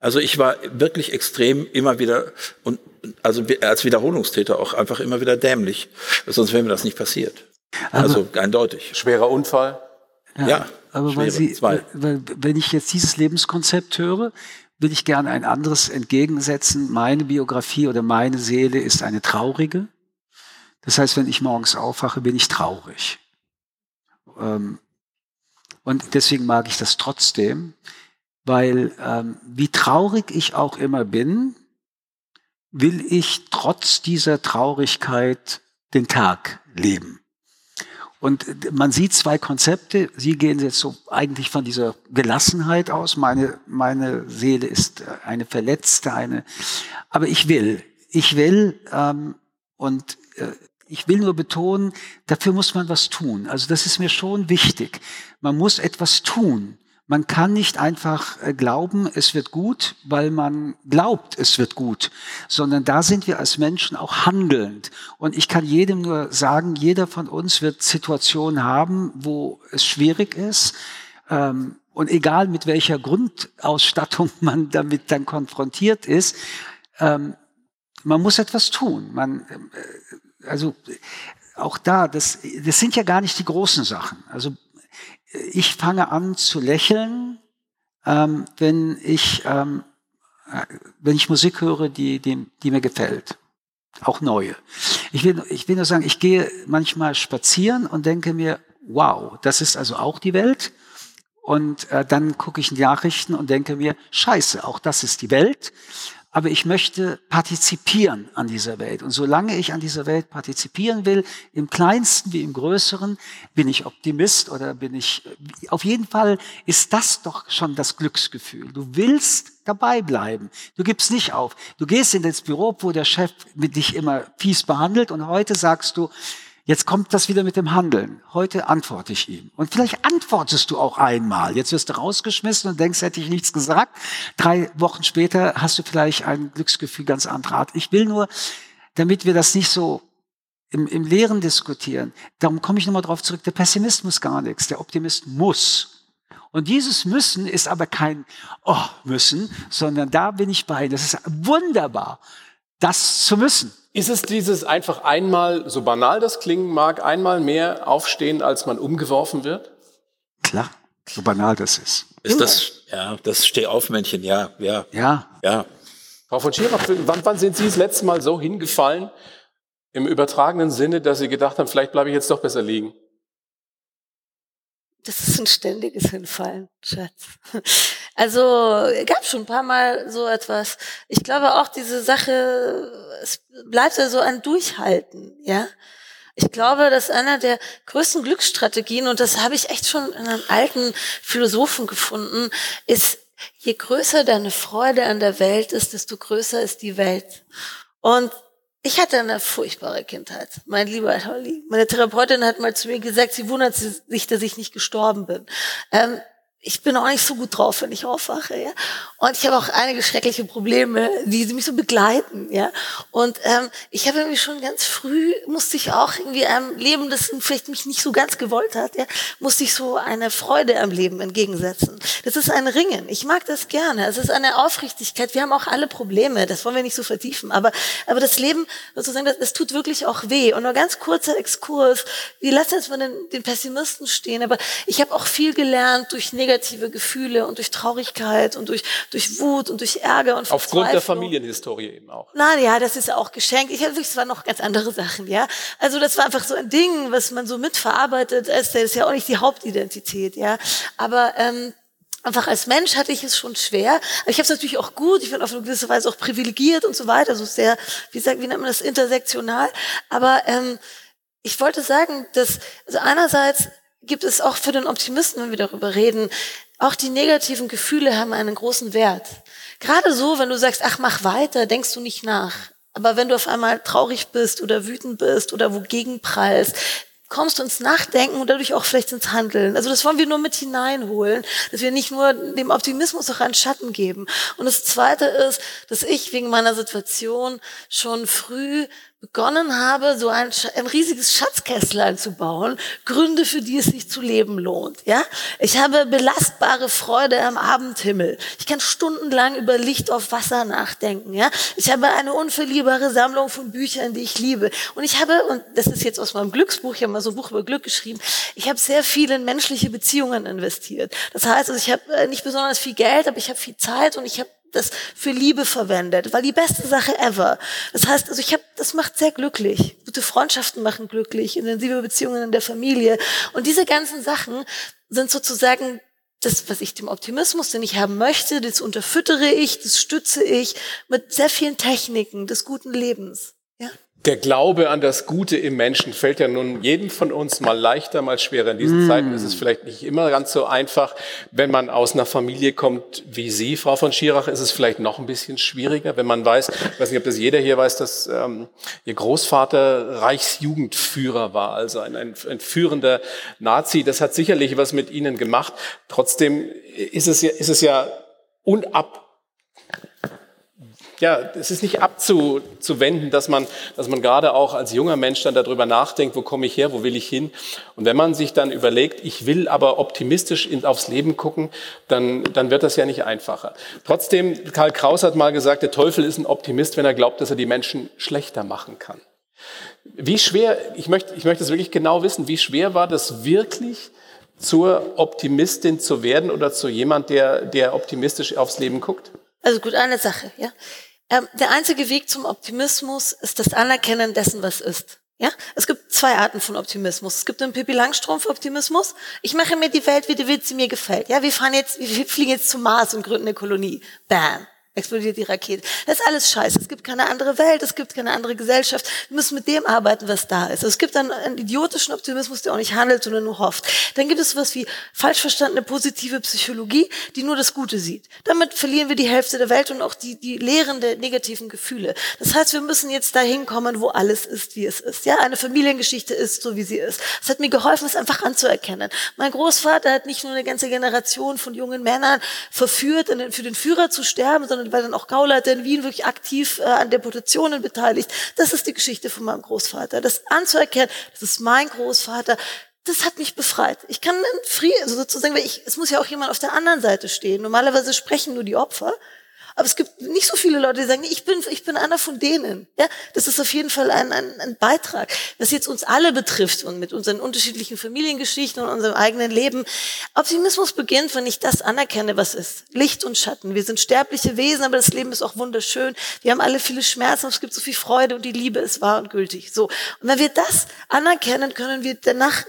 Also ich war wirklich extrem immer wieder und also als Wiederholungstäter auch einfach immer wieder dämlich, sonst wäre mir das nicht passiert. Also aber, eindeutig. Schwerer Unfall. Ja, ja aber schwere, weil Sie, zwei. Weil, wenn ich jetzt dieses Lebenskonzept höre, will ich gerne ein anderes entgegensetzen. Meine Biografie oder meine Seele ist eine traurige. Das heißt, wenn ich morgens aufwache, bin ich traurig. Ähm, und deswegen mag ich das trotzdem, weil ähm, wie traurig ich auch immer bin, will ich trotz dieser Traurigkeit den Tag leben. Und man sieht zwei Konzepte. Sie gehen jetzt so eigentlich von dieser Gelassenheit aus. Meine, meine Seele ist eine verletzte, eine. Aber ich will, ich will ähm, und äh, ich will nur betonen, dafür muss man was tun. Also das ist mir schon wichtig. Man muss etwas tun. Man kann nicht einfach äh, glauben, es wird gut, weil man glaubt, es wird gut, sondern da sind wir als Menschen auch handelnd. Und ich kann jedem nur sagen, jeder von uns wird Situationen haben, wo es schwierig ist. Ähm, und egal mit welcher Grundausstattung man damit dann konfrontiert ist, ähm, man muss etwas tun. Man, äh, also auch da, das, das sind ja gar nicht die großen Sachen. Also ich fange an zu lächeln, ähm, wenn ich ähm, wenn ich Musik höre, die, die, die mir gefällt. Auch neue. Ich will, ich will nur sagen, ich gehe manchmal spazieren und denke mir, wow, das ist also auch die Welt. Und äh, dann gucke ich Nachrichten und denke mir, scheiße, auch das ist die Welt. Aber ich möchte partizipieren an dieser Welt. Und solange ich an dieser Welt partizipieren will, im kleinsten wie im größeren, bin ich Optimist oder bin ich, auf jeden Fall ist das doch schon das Glücksgefühl. Du willst dabei bleiben. Du gibst nicht auf. Du gehst in das Büro, wo der Chef mit dich immer fies behandelt und heute sagst du, Jetzt kommt das wieder mit dem Handeln. Heute antworte ich ihm. Und vielleicht antwortest du auch einmal. Jetzt wirst du rausgeschmissen und denkst, hätte ich nichts gesagt. Drei Wochen später hast du vielleicht ein Glücksgefühl ganz anderer Art. Ich will nur, damit wir das nicht so im, im Leeren diskutieren, darum komme ich nochmal drauf zurück, der Pessimist muss gar nichts, der Optimist muss. Und dieses Müssen ist aber kein Oh müssen, sondern da bin ich bei. Das ist wunderbar, das zu müssen. Ist es dieses einfach einmal, so banal das klingen mag, einmal mehr aufstehen, als man umgeworfen wird? Klar, so banal das ist. Ist das, ja, das Stehaufmännchen, ja, ja. Ja. Ja. Frau von Schirach, wann, wann sind Sie das letzte Mal so hingefallen, im übertragenen Sinne, dass Sie gedacht haben, vielleicht bleibe ich jetzt doch besser liegen? Das ist ein ständiges Hinfallen, Schatz. Also gab schon ein paar Mal so etwas. Ich glaube auch diese Sache, es bleibt ja so ein Durchhalten, ja. Ich glaube, dass einer der größten Glücksstrategien, und das habe ich echt schon in einem alten Philosophen gefunden, ist, je größer deine Freude an der Welt ist, desto größer ist die Welt. Und ich hatte eine furchtbare Kindheit, mein lieber Holly. Meine Therapeutin hat mal zu mir gesagt, sie wundert sich, dass ich nicht gestorben bin. Ähm, ich bin auch nicht so gut drauf, wenn ich aufwache, ja. Und ich habe auch einige schreckliche Probleme, die mich so begleiten, ja. Und ähm, ich habe irgendwie schon ganz früh musste ich auch irgendwie einem Leben, das vielleicht mich nicht so ganz gewollt hat, ja, musste ich so eine Freude am Leben entgegensetzen. Das ist ein Ringen. Ich mag das gerne. Es ist eine Aufrichtigkeit. Wir haben auch alle Probleme. Das wollen wir nicht so vertiefen. Aber aber das Leben sozusagen, das, das tut wirklich auch weh. Und nur ganz kurzer Exkurs. Wir lassen jetzt mal den, den Pessimisten stehen. Aber ich habe auch viel gelernt durch negative negative Gefühle und durch Traurigkeit und durch, durch Wut und durch Ärger und Aufgrund der Familienhistorie eben auch. Nein, ja, das ist auch geschenkt. Ich hatte es war noch ganz andere Sachen, ja. Also das war einfach so ein Ding, was man so mitverarbeitet. Das ist ja auch nicht die Hauptidentität, ja. Aber ähm, einfach als Mensch hatte ich es schon schwer. Aber ich habe es natürlich auch gut. Ich bin auf eine gewisse Weise auch privilegiert und so weiter. So sehr, wie sagt, wie nennt man das, intersektional. Aber ähm, ich wollte sagen, dass also einerseits gibt es auch für den Optimisten, wenn wir darüber reden, auch die negativen Gefühle haben einen großen Wert. Gerade so, wenn du sagst, ach, mach weiter, denkst du nicht nach. Aber wenn du auf einmal traurig bist oder wütend bist oder wogegen prallst, kommst du ins Nachdenken und dadurch auch vielleicht ins Handeln. Also das wollen wir nur mit hineinholen, dass wir nicht nur dem Optimismus auch einen Schatten geben. Und das Zweite ist, dass ich wegen meiner Situation schon früh begonnen habe, so ein, ein riesiges Schatzkästlein zu bauen, Gründe, für die es sich zu leben lohnt. Ja, ich habe belastbare Freude am Abendhimmel. Ich kann stundenlang über Licht auf Wasser nachdenken. Ja, ich habe eine unverlierbare Sammlung von Büchern, die ich liebe. Und ich habe, und das ist jetzt aus meinem Glücksbuch, ich habe mal so ein Buch über Glück geschrieben. Ich habe sehr viel in menschliche Beziehungen investiert. Das heißt, also ich habe äh, nicht besonders viel Geld, aber ich habe viel Zeit und ich habe das für Liebe verwendet, war die beste Sache ever. Das heißt, also ich habe, das macht sehr glücklich. Gute Freundschaften machen glücklich, intensive Beziehungen in der Familie und diese ganzen Sachen sind sozusagen das, was ich dem Optimismus, den ich haben möchte, das unterfüttere ich, das stütze ich mit sehr vielen Techniken des guten Lebens. Der Glaube an das Gute im Menschen fällt ja nun jedem von uns mal leichter, mal schwerer. In diesen mm. Zeiten ist es vielleicht nicht immer ganz so einfach. Wenn man aus einer Familie kommt wie Sie, Frau von Schirach, ist es vielleicht noch ein bisschen schwieriger, wenn man weiß, ich weiß nicht, ob das jeder hier weiß, dass ähm, Ihr Großvater Reichsjugendführer war, also ein, ein, ein führender Nazi. Das hat sicherlich was mit Ihnen gemacht. Trotzdem ist es ja, ist es ja unab ja, es ist nicht abzuwenden, dass man, dass man gerade auch als junger Mensch dann darüber nachdenkt, wo komme ich her, wo will ich hin. Und wenn man sich dann überlegt, ich will aber optimistisch aufs Leben gucken, dann, dann wird das ja nicht einfacher. Trotzdem, Karl Kraus hat mal gesagt, der Teufel ist ein Optimist, wenn er glaubt, dass er die Menschen schlechter machen kann. Wie schwer, ich möchte, ich möchte es wirklich genau wissen, wie schwer war das wirklich, zur Optimistin zu werden oder zu jemand, der, der optimistisch aufs Leben guckt? Also gut, eine Sache, ja. Ähm, der einzige Weg zum Optimismus ist das Anerkennen dessen, was ist. Ja, es gibt zwei Arten von Optimismus. Es gibt den Pippi Langstrumpf Optimismus. Ich mache mir die Welt, wie die Welt sie mir gefällt. Ja, wir fahren jetzt, wir fliegen jetzt zum Mars und gründen eine Kolonie. Bam. Explodiert die Rakete. Das ist alles scheiße. Es gibt keine andere Welt, es gibt keine andere Gesellschaft. Wir müssen mit dem arbeiten, was da ist. Also es gibt dann einen idiotischen Optimismus, der auch nicht handelt, sondern nur hofft. Dann gibt es was wie falsch verstandene positive Psychologie, die nur das Gute sieht. Damit verlieren wir die Hälfte der Welt und auch die, die Lehren der negativen Gefühle. Das heißt, wir müssen jetzt dahin kommen, wo alles ist, wie es ist. Ja, eine Familiengeschichte ist so, wie sie ist. Es hat mir geholfen, es einfach anzuerkennen. Mein Großvater hat nicht nur eine ganze Generation von jungen Männern verführt, für den Führer zu sterben, sondern war dann auch Gauleiter in Wien wirklich aktiv äh, an Deputationen beteiligt. Das ist die Geschichte von meinem Großvater. Das anzuerkennen, das ist mein Großvater, das hat mich befreit. Ich kann Frieden, also sozusagen, weil ich, es muss ja auch jemand auf der anderen Seite stehen. Normalerweise sprechen nur die Opfer. Aber es gibt nicht so viele Leute, die sagen, ich bin, ich bin einer von denen. Ja, das ist auf jeden Fall ein, ein, ein Beitrag, das jetzt uns alle betrifft und mit unseren unterschiedlichen Familiengeschichten und unserem eigenen Leben. Optimismus beginnt, wenn ich das anerkenne, was ist. Licht und Schatten. Wir sind sterbliche Wesen, aber das Leben ist auch wunderschön. Wir haben alle viele Schmerzen, es gibt so viel Freude und die Liebe ist wahr und gültig. So. Und wenn wir das anerkennen, können wir danach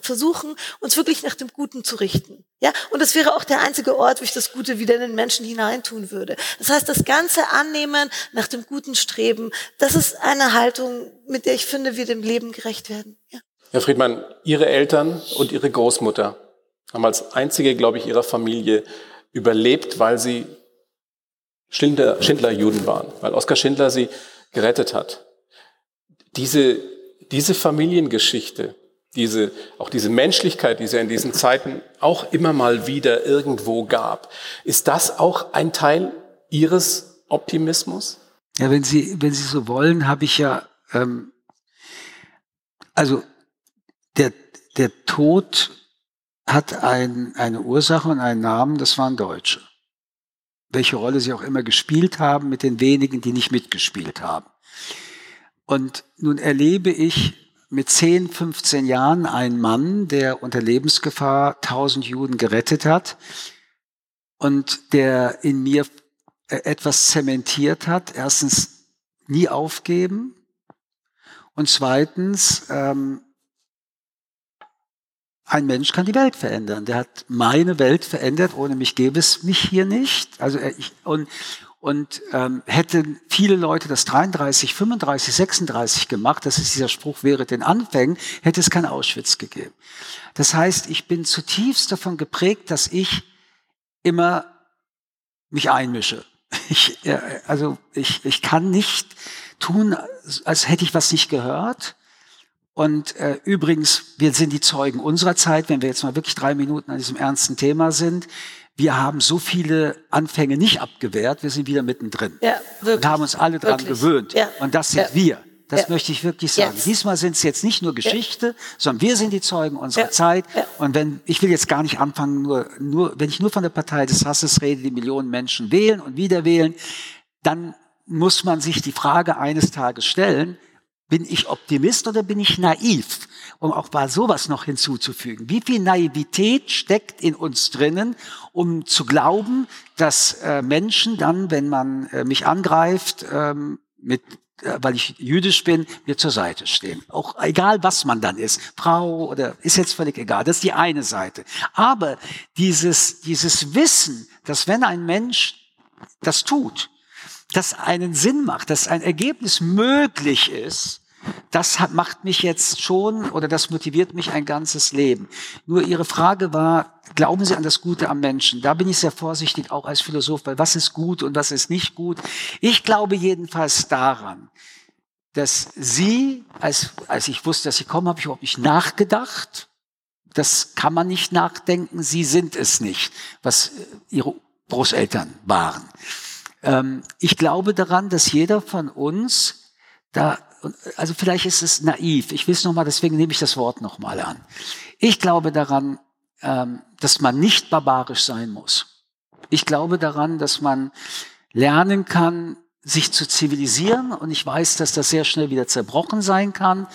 versuchen, uns wirklich nach dem Guten zu richten. Ja, und das wäre auch der einzige Ort, wo ich das Gute wieder in den Menschen hineintun würde. Das heißt, das ganze Annehmen nach dem Guten streben, das ist eine Haltung, mit der ich finde, wir dem Leben gerecht werden. Ja. Herr Friedmann, Ihre Eltern und Ihre Großmutter haben als einzige, glaube ich, ihrer Familie überlebt, weil sie Schindler, Schindler-Juden waren, weil Oskar Schindler sie gerettet hat. Diese, diese Familiengeschichte, diese, auch diese Menschlichkeit, die es in diesen Zeiten auch immer mal wieder irgendwo gab. Ist das auch ein Teil Ihres Optimismus? Ja, wenn Sie, wenn Sie so wollen, habe ich ja, ähm, also der, der Tod hat ein, eine Ursache und einen Namen, das waren Deutsche. Welche Rolle sie auch immer gespielt haben, mit den wenigen, die nicht mitgespielt haben. Und nun erlebe ich mit 10, 15 Jahren ein Mann, der unter Lebensgefahr 1000 Juden gerettet hat und der in mir äh, etwas zementiert hat. Erstens, nie aufgeben. Und zweitens, ähm, ein Mensch kann die Welt verändern. Der hat meine Welt verändert. Ohne mich gäbe es mich hier nicht. Also äh, ich, und, und ähm, hätten viele Leute das 33, 35, 36 gemacht, das ist dieser Spruch, wäre den Anfängen, hätte es kein Auschwitz gegeben. Das heißt, ich bin zutiefst davon geprägt, dass ich immer mich einmische. Ich, äh, also ich, ich kann nicht tun, als hätte ich was nicht gehört. Und äh, übrigens, wir sind die Zeugen unserer Zeit, wenn wir jetzt mal wirklich drei Minuten an diesem ernsten Thema sind wir haben so viele Anfänge nicht abgewehrt, wir sind wieder mittendrin. Ja, wirklich. Und haben uns alle dran wirklich. gewöhnt. Ja. Und das sind ja. wir. Das ja. möchte ich wirklich sagen. Jetzt. Diesmal sind es jetzt nicht nur Geschichte, ja. sondern wir sind die Zeugen unserer ja. Zeit. Und wenn, ich will jetzt gar nicht anfangen, nur, nur, wenn ich nur von der Partei des Hasses rede, die Millionen Menschen wählen und wieder wählen, dann muss man sich die Frage eines Tages stellen, bin ich Optimist oder bin ich naiv? Um auch mal sowas noch hinzuzufügen. Wie viel Naivität steckt in uns drinnen, um zu glauben, dass äh, Menschen dann, wenn man äh, mich angreift, ähm, mit äh, weil ich jüdisch bin, mir zur Seite stehen. Auch egal, was man dann ist, Frau oder ist jetzt völlig egal. Das ist die eine Seite. Aber dieses, dieses Wissen, dass wenn ein Mensch das tut, das einen Sinn macht, dass ein Ergebnis möglich ist, das macht mich jetzt schon oder das motiviert mich ein ganzes Leben. Nur Ihre Frage war, glauben Sie an das Gute am Menschen? Da bin ich sehr vorsichtig, auch als Philosoph, weil was ist gut und was ist nicht gut? Ich glaube jedenfalls daran, dass Sie, als, als ich wusste, dass Sie kommen, habe ich überhaupt nicht nachgedacht. Das kann man nicht nachdenken. Sie sind es nicht, was äh, Ihre Großeltern waren. Ähm, ich glaube daran, dass jeder von uns da also vielleicht ist es naiv. Ich will es nochmal, deswegen nehme ich das Wort nochmal an. Ich glaube daran, ähm, dass man nicht barbarisch sein muss. Ich glaube daran, dass man lernen kann, sich zu zivilisieren. Und ich weiß, dass das sehr schnell wieder zerbrochen sein kann.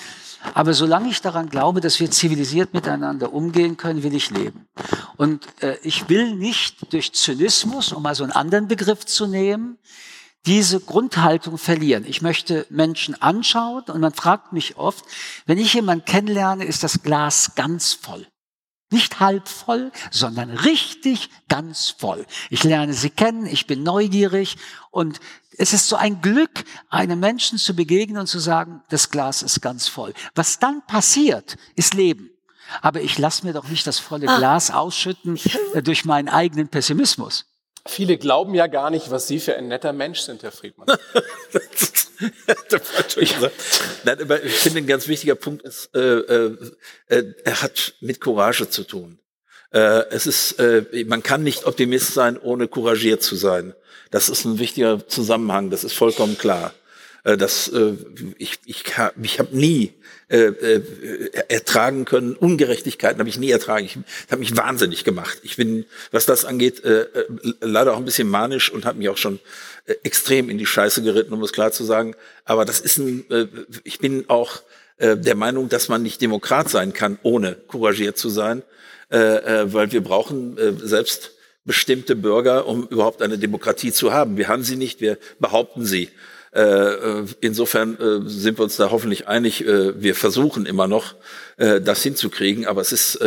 Aber solange ich daran glaube, dass wir zivilisiert miteinander umgehen können, will ich leben. Und äh, ich will nicht durch Zynismus, um mal so einen anderen Begriff zu nehmen, diese Grundhaltung verlieren. Ich möchte Menschen anschauen und man fragt mich oft, wenn ich jemanden kennenlerne, ist das Glas ganz voll. Nicht halb voll, sondern richtig ganz voll. Ich lerne sie kennen, ich bin neugierig und es ist so ein Glück, einem Menschen zu begegnen und zu sagen, das Glas ist ganz voll. Was dann passiert, ist Leben. Aber ich lasse mir doch nicht das volle ah. Glas ausschütten durch meinen eigenen Pessimismus. Viele glauben ja gar nicht, was Sie für ein netter Mensch sind, Herr Friedmann. ich, Nein, aber ich finde, ein ganz wichtiger Punkt ist, äh, äh, äh, er hat mit Courage zu tun. Äh, es ist, äh, man kann nicht Optimist sein, ohne couragiert zu sein. Das ist ein wichtiger Zusammenhang, das ist vollkommen klar. Das, ich ich, ich habe nie äh, äh, ertragen können. Ungerechtigkeiten habe ich nie ertragen. Ich habe mich wahnsinnig gemacht. Ich bin, was das angeht, äh, äh, leider auch ein bisschen manisch und habe mich auch schon äh, extrem in die Scheiße geritten, um es klar zu sagen. Aber das ist ein, äh, ich bin auch äh, der Meinung, dass man nicht Demokrat sein kann, ohne couragiert zu sein, äh, äh, weil wir brauchen äh, selbst bestimmte Bürger, um überhaupt eine Demokratie zu haben. Wir haben sie nicht, wir behaupten sie. Äh, insofern äh, sind wir uns da hoffentlich einig. Äh, wir versuchen immer noch, das hinzukriegen, aber es ist,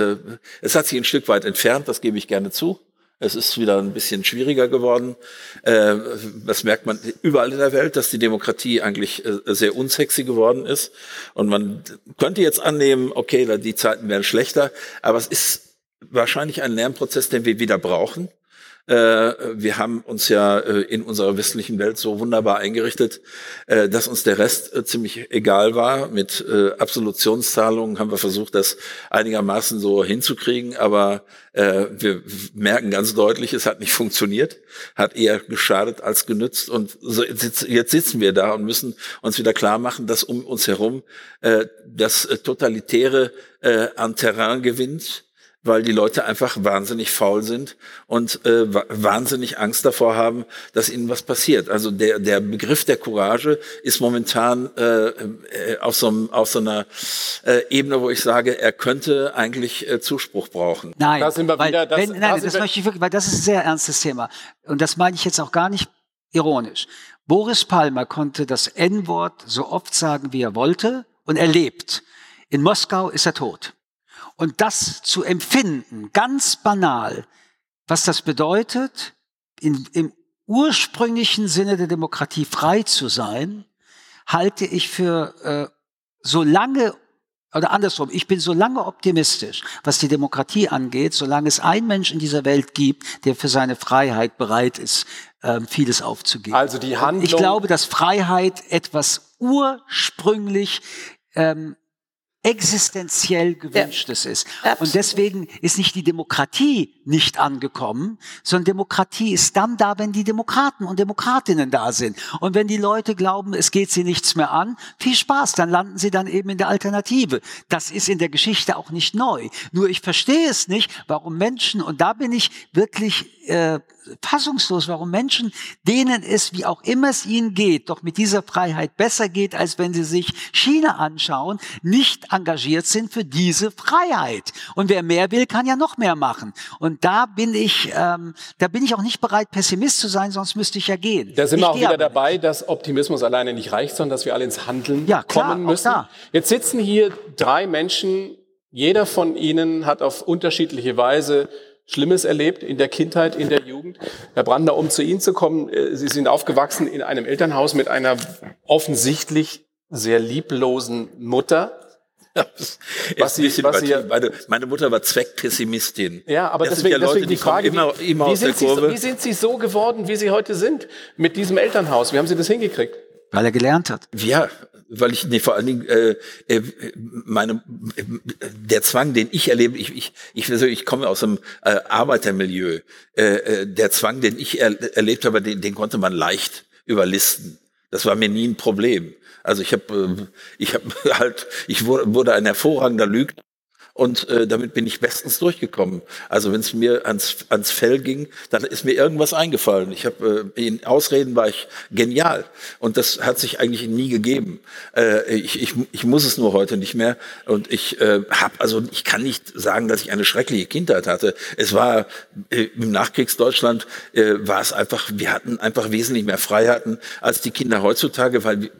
es hat sich ein Stück weit entfernt. Das gebe ich gerne zu. Es ist wieder ein bisschen schwieriger geworden. Das merkt man überall in der Welt, dass die Demokratie eigentlich sehr unsexy geworden ist. Und man könnte jetzt annehmen, okay, die Zeiten werden schlechter, aber es ist wahrscheinlich ein Lernprozess, den wir wieder brauchen. Äh, wir haben uns ja äh, in unserer westlichen Welt so wunderbar eingerichtet, äh, dass uns der Rest ziemlich egal war. Mit Absolutionszahlungen haben wir versucht, das einigermaßen so hinzukriegen, aber wir merken ganz deutlich, es hat nicht funktioniert, hat eher geschadet als genützt. Und jetzt sitzen wir da und müssen uns wieder klar machen, dass um uns herum das Totalitäre an Terrain gewinnt weil die Leute einfach wahnsinnig faul sind und äh, wahnsinnig Angst davor haben, dass ihnen was passiert. Also der, der Begriff der Courage ist momentan äh, äh, auf, so, einem, auf so einer äh, Ebene, wo ich sage, er könnte eigentlich äh, Zuspruch brauchen. Nein, da sind wir weil, wieder, das, wenn, nein, da das möchte ich wirklich, weil das ist ein sehr ernstes Thema. Und das meine ich jetzt auch gar nicht ironisch. Boris Palmer konnte das N-Wort so oft sagen, wie er wollte, und er lebt. In Moskau ist er tot. Und das zu empfinden, ganz banal, was das bedeutet, in, im ursprünglichen Sinne der Demokratie frei zu sein, halte ich für äh, so lange oder andersrum, ich bin so lange optimistisch, was die Demokratie angeht, solange es einen Mensch in dieser Welt gibt, der für seine Freiheit bereit ist, ähm, vieles aufzugeben. Also die Handlung. Ich glaube, dass Freiheit etwas ursprünglich ähm, existenziell gewünschtes ja. ist. Absolut. Und deswegen ist nicht die Demokratie nicht angekommen, sondern Demokratie ist dann da, wenn die Demokraten und Demokratinnen da sind. Und wenn die Leute glauben, es geht sie nichts mehr an, viel Spaß, dann landen sie dann eben in der Alternative. Das ist in der Geschichte auch nicht neu. Nur ich verstehe es nicht, warum Menschen, und da bin ich wirklich äh, fassungslos, warum Menschen, denen es, wie auch immer es ihnen geht, doch mit dieser Freiheit besser geht, als wenn sie sich China anschauen, nicht engagiert sind für diese Freiheit. Und wer mehr will, kann ja noch mehr machen. Und da bin ich, ähm, da bin ich auch nicht bereit, Pessimist zu sein, sonst müsste ich ja gehen. Da sind ich wir auch wieder dabei, dass Optimismus alleine nicht reicht, sondern dass wir alle ins Handeln ja, klar, kommen müssen. Jetzt sitzen hier drei Menschen, jeder von ihnen hat auf unterschiedliche Weise Schlimmes erlebt in der Kindheit, in der Jugend. Herr Brander, um zu Ihnen zu kommen, äh, Sie sind aufgewachsen in einem Elternhaus mit einer offensichtlich sehr lieblosen Mutter. Was sie, was sie, meine, meine, Mutter war Zweckpessimistin. Ja, aber das deswegen, ja Leute, deswegen die Frage, immer, immer wie, sind Sie, wie sind Sie so geworden, wie Sie heute sind, mit diesem Elternhaus? Wie haben Sie das hingekriegt? Weil er gelernt hat. Ja, weil ich nee, vor allen Dingen äh, äh, meine der Zwang, den ich erlebe, ich ich ich, ich komme aus einem äh, Arbeitermilieu, äh, äh, der Zwang, den ich er, erlebt habe, den, den konnte man leicht überlisten. Das war mir nie ein Problem. Also ich habe äh, ich habe halt ich wurde ein hervorragender Lügner und äh, damit bin ich bestens durchgekommen. Also wenn es mir ans, ans Fell ging, dann ist mir irgendwas eingefallen. Ich habe äh, in Ausreden war ich genial und das hat sich eigentlich nie gegeben. Äh, ich, ich, ich muss es nur heute nicht mehr und ich äh, habe also ich kann nicht sagen, dass ich eine schreckliche Kindheit hatte. Es war äh, im Nachkriegsdeutschland äh, war es einfach, wir hatten einfach wesentlich mehr Freiheiten als die Kinder heutzutage, weil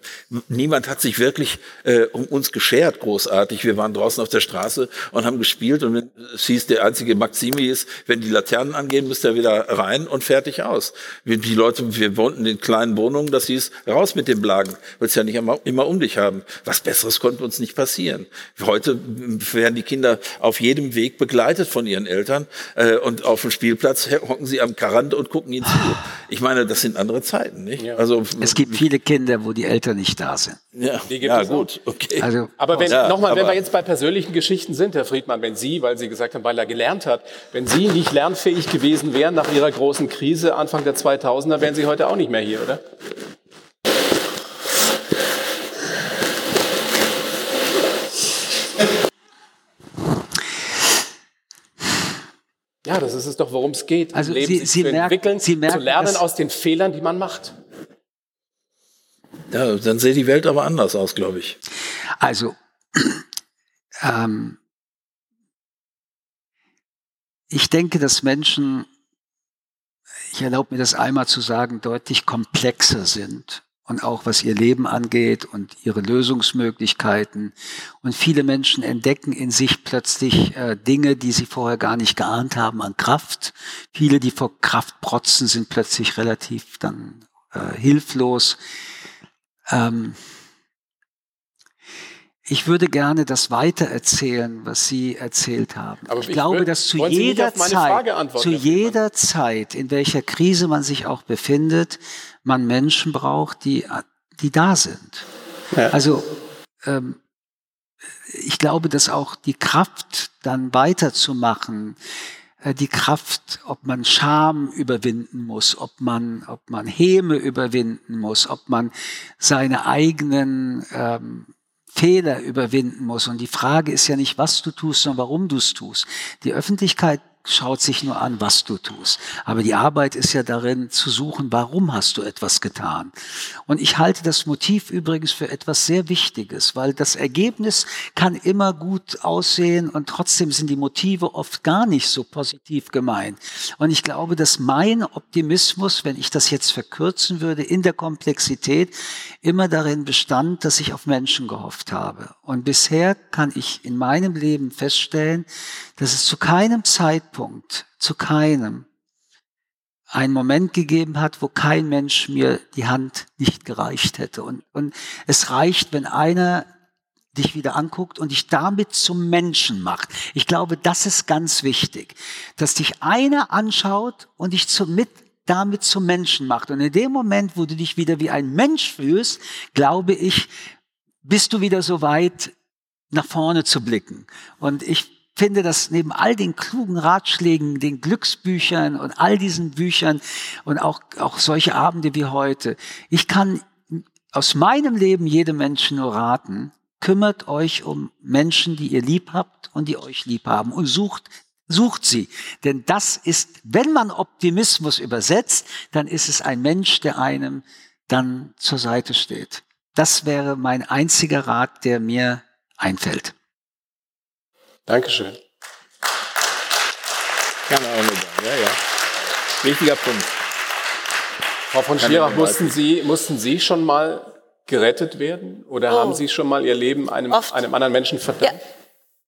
niemand hat sich wirklich äh, um uns geschert großartig. Wir waren draußen auf der Straße und haben gespielt und es hieß, der einzige Maximi ist, wenn die Laternen angehen, müsst ihr wieder rein und fertig aus. Wir, die Leute, wir wohnten in kleinen Wohnungen, das hieß, raus mit den Blagen, willst ja nicht immer, immer um dich haben. Was Besseres konnte uns nicht passieren. Heute werden die Kinder auf jedem Weg begleitet von ihren Eltern äh, und auf dem Spielplatz hocken sie am Karand und gucken ihnen zu. Ich meine, das sind andere Zeiten, nicht? Ja. Also es gibt viele Kinder, wo die Eltern nicht da sind. Ja, die gibt ja, es gut, okay. Also, aber wenn, ja, nochmal, wenn wir jetzt bei persönlichen Geschichten sind, Herr Friedmann, wenn Sie, weil Sie gesagt haben, weil er gelernt hat, wenn Sie nicht lernfähig gewesen wären nach Ihrer großen Krise Anfang der 2000er, wären Sie heute auch nicht mehr hier, oder? Ja, das ist es doch, worum es geht. Also Leben Sie, Sie zu merken, entwickeln, Sie merken, zu lernen aus den Fehlern, die man macht. Ja, dann sähe die Welt aber anders aus, glaube ich. Also, ähm, ich denke, dass Menschen, ich erlaube mir das einmal zu sagen, deutlich komplexer sind und auch was ihr Leben angeht und ihre Lösungsmöglichkeiten. Und viele Menschen entdecken in sich plötzlich äh, Dinge, die sie vorher gar nicht geahnt haben an Kraft. Viele, die vor Kraft protzen, sind plötzlich relativ dann äh, hilflos. Ähm, ich würde gerne das weitererzählen, was Sie erzählt haben. Aber ich, ich glaube, dass zu jeder Zeit, zu jeder Zeit, in welcher Krise man sich auch befindet, man Menschen braucht, die, die da sind. Ja. Also ähm, ich glaube, dass auch die Kraft, dann weiterzumachen, äh, die Kraft, ob man Scham überwinden muss, ob man, ob man Häme überwinden muss, ob man seine eigenen ähm, Fehler überwinden muss. Und die Frage ist ja nicht, was du tust, sondern warum du es tust. Die Öffentlichkeit schaut sich nur an, was du tust. Aber die Arbeit ist ja darin zu suchen, warum hast du etwas getan. Und ich halte das Motiv übrigens für etwas sehr Wichtiges, weil das Ergebnis kann immer gut aussehen und trotzdem sind die Motive oft gar nicht so positiv gemeint. Und ich glaube, dass mein Optimismus, wenn ich das jetzt verkürzen würde, in der Komplexität immer darin bestand, dass ich auf Menschen gehofft habe. Und bisher kann ich in meinem Leben feststellen, dass es zu keinem Zeitpunkt, zu keinem, einen Moment gegeben hat, wo kein Mensch mir die Hand nicht gereicht hätte. Und, und es reicht, wenn einer dich wieder anguckt und dich damit zum Menschen macht. Ich glaube, das ist ganz wichtig, dass dich einer anschaut und dich zum, mit, damit zum Menschen macht. Und in dem Moment, wo du dich wieder wie ein Mensch fühlst, glaube ich, bist du wieder so weit, nach vorne zu blicken. Und ich finde, dass neben all den klugen Ratschlägen, den Glücksbüchern und all diesen Büchern und auch, auch solche Abende wie heute, ich kann aus meinem Leben jedem Menschen nur raten, kümmert euch um Menschen, die ihr lieb habt und die euch lieb haben und sucht Sucht sie. Denn das ist, wenn man Optimismus übersetzt, dann ist es ein Mensch, der einem dann zur Seite steht. Das wäre mein einziger Rat, der mir einfällt. Dankeschön. Kann auch nicht Ja, ja. Wichtiger Punkt. Frau von Schirach, mussten Sie, mussten Sie schon mal gerettet werden? Oder oh. haben Sie schon mal Ihr Leben einem, einem anderen Menschen verdankt? Ja.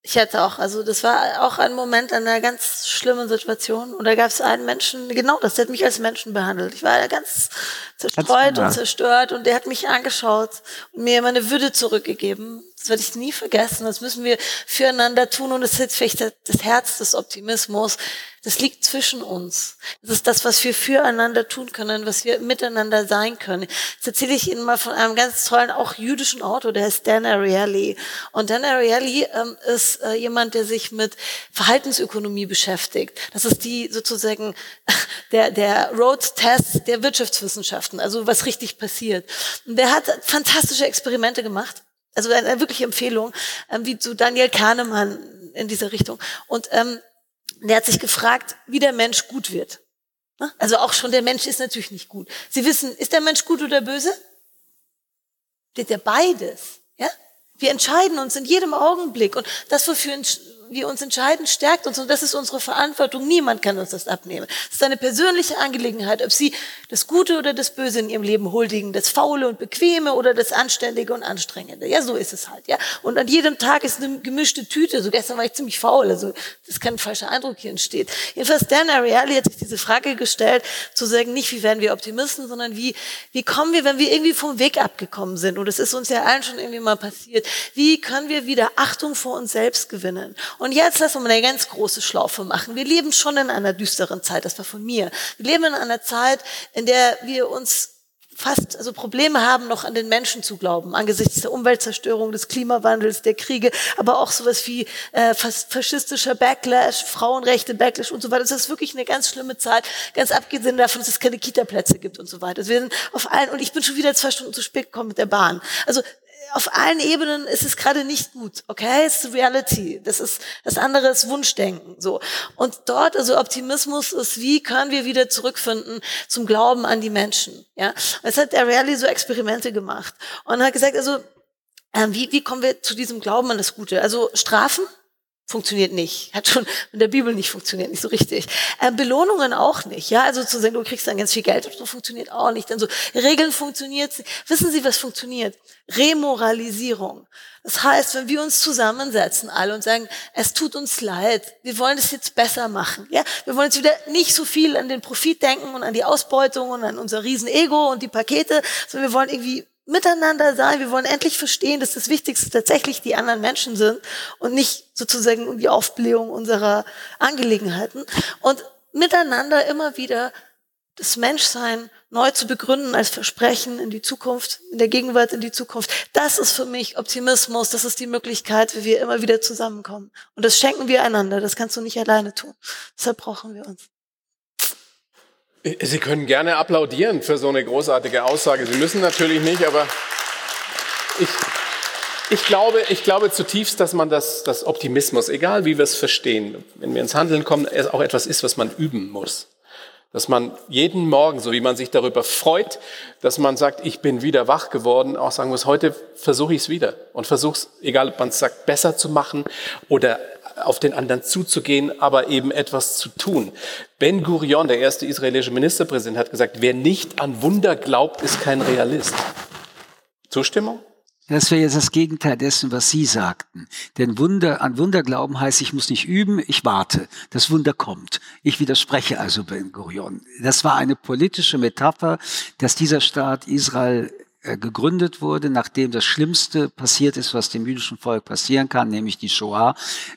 Ich hatte auch, also das war auch ein Moment einer ganz schlimmen Situation. Und da gab es einen Menschen, genau das, der hat mich als Menschen behandelt. Ich war ganz zerstreut und zerstört und der hat mich angeschaut und mir meine Würde zurückgegeben. Das werde ich nie vergessen. Das müssen wir füreinander tun und das ist jetzt vielleicht das Herz des Optimismus. Das liegt zwischen uns. Das ist das, was wir füreinander tun können, was wir miteinander sein können. Jetzt erzähle ich Ihnen mal von einem ganz tollen, auch jüdischen Autor, der heißt Dan Ariely. Und Dan Ariely ähm, ist äh, jemand, der sich mit Verhaltensökonomie beschäftigt. Das ist die sozusagen der, der Road Test der Wirtschaftswissenschaften, also was richtig passiert. Und der hat fantastische Experimente gemacht also eine wirkliche Empfehlung, ähm, wie zu Daniel Kahnemann in dieser Richtung. Und ähm, der hat sich gefragt, wie der Mensch gut wird. Ne? Also auch schon der Mensch ist natürlich nicht gut. Sie wissen, ist der Mensch gut oder böse? Wird ja beides. Ja? Wir entscheiden uns in jedem Augenblick. Und das, wofür wie uns entscheidend stärkt uns. Und das ist unsere Verantwortung. Niemand kann uns das abnehmen. Es ist eine persönliche Angelegenheit, ob Sie das Gute oder das Böse in Ihrem Leben huldigen, das Faule und Bequeme oder das Anständige und Anstrengende. Ja, so ist es halt. Ja, und an jedem Tag ist eine gemischte Tüte. So gestern war ich ziemlich faul. Also das kann ein falscher Eindruck hier entsteht. Jedenfalls Dan Ariely hat sich diese Frage gestellt, zu sagen, nicht wie werden wir Optimisten, sondern wie wie kommen wir, wenn wir irgendwie vom Weg abgekommen sind? Und es ist uns ja allen schon irgendwie mal passiert. Wie können wir wieder Achtung vor uns selbst gewinnen? Und jetzt wir mal eine ganz große Schlaufe machen. Wir leben schon in einer düsteren Zeit. Das war von mir. Wir leben in einer Zeit, in der wir uns fast also Probleme haben, noch an den Menschen zu glauben, angesichts der Umweltzerstörung, des Klimawandels, der Kriege, aber auch sowas wie äh, faschistischer Backlash, Frauenrechte, Backlash und so weiter. Das ist wirklich eine ganz schlimme Zeit, ganz abgesehen davon, dass es keine Kita-Plätze gibt und so weiter. Also wir sind auf allen, und ich bin schon wieder zwei Stunden zu spät gekommen mit der Bahn. Also auf allen Ebenen ist es gerade nicht gut, okay? Es ist Reality. Das ist, das andere ist Wunschdenken, so. Und dort, also Optimismus ist, wie können wir wieder zurückfinden zum Glauben an die Menschen, ja? Es hat der Rally so Experimente gemacht und hat gesagt, also, äh, wie, wie kommen wir zu diesem Glauben an das Gute? Also Strafen, funktioniert nicht. Hat schon in der Bibel nicht funktioniert, nicht so richtig. Äh, Belohnungen auch nicht. Ja, also zu sagen, du kriegst dann ganz viel Geld, so funktioniert auch nicht. Dann so Regeln funktioniert. Wissen Sie, was funktioniert? Remoralisierung. Das heißt, wenn wir uns zusammensetzen alle und sagen, es tut uns leid, wir wollen es jetzt besser machen. Ja, wir wollen jetzt wieder nicht so viel an den Profit denken und an die Ausbeutung und an unser Riesenego und die Pakete, sondern wir wollen irgendwie miteinander sein. Wir wollen endlich verstehen, dass das Wichtigste tatsächlich die anderen Menschen sind und nicht sozusagen die Aufblähung unserer Angelegenheiten. Und miteinander immer wieder das Menschsein neu zu begründen als Versprechen in die Zukunft, in der Gegenwart in die Zukunft. Das ist für mich Optimismus. Das ist die Möglichkeit, wie wir immer wieder zusammenkommen. Und das schenken wir einander. Das kannst du nicht alleine tun. Deshalb brauchen wir uns. Sie können gerne applaudieren für so eine großartige Aussage. Sie müssen natürlich nicht, aber ich, ich, glaube, ich glaube zutiefst, dass man das, das Optimismus, egal wie wir es verstehen, wenn wir ins Handeln kommen, auch etwas ist, was man üben muss. Dass man jeden Morgen, so wie man sich darüber freut, dass man sagt, ich bin wieder wach geworden, auch sagen muss, heute versuche ich es wieder und versuche es, egal ob man es sagt, besser zu machen oder auf den anderen zuzugehen, aber eben etwas zu tun. Ben Gurion, der erste israelische Ministerpräsident, hat gesagt, wer nicht an Wunder glaubt, ist kein Realist. Zustimmung? Das wäre jetzt das Gegenteil dessen, was Sie sagten. Denn Wunder, an Wunder glauben heißt, ich muss nicht üben, ich warte. Das Wunder kommt. Ich widerspreche also Ben Gurion. Das war eine politische Metapher, dass dieser Staat Israel gegründet wurde, nachdem das Schlimmste passiert ist, was dem jüdischen Volk passieren kann, nämlich die Shoah.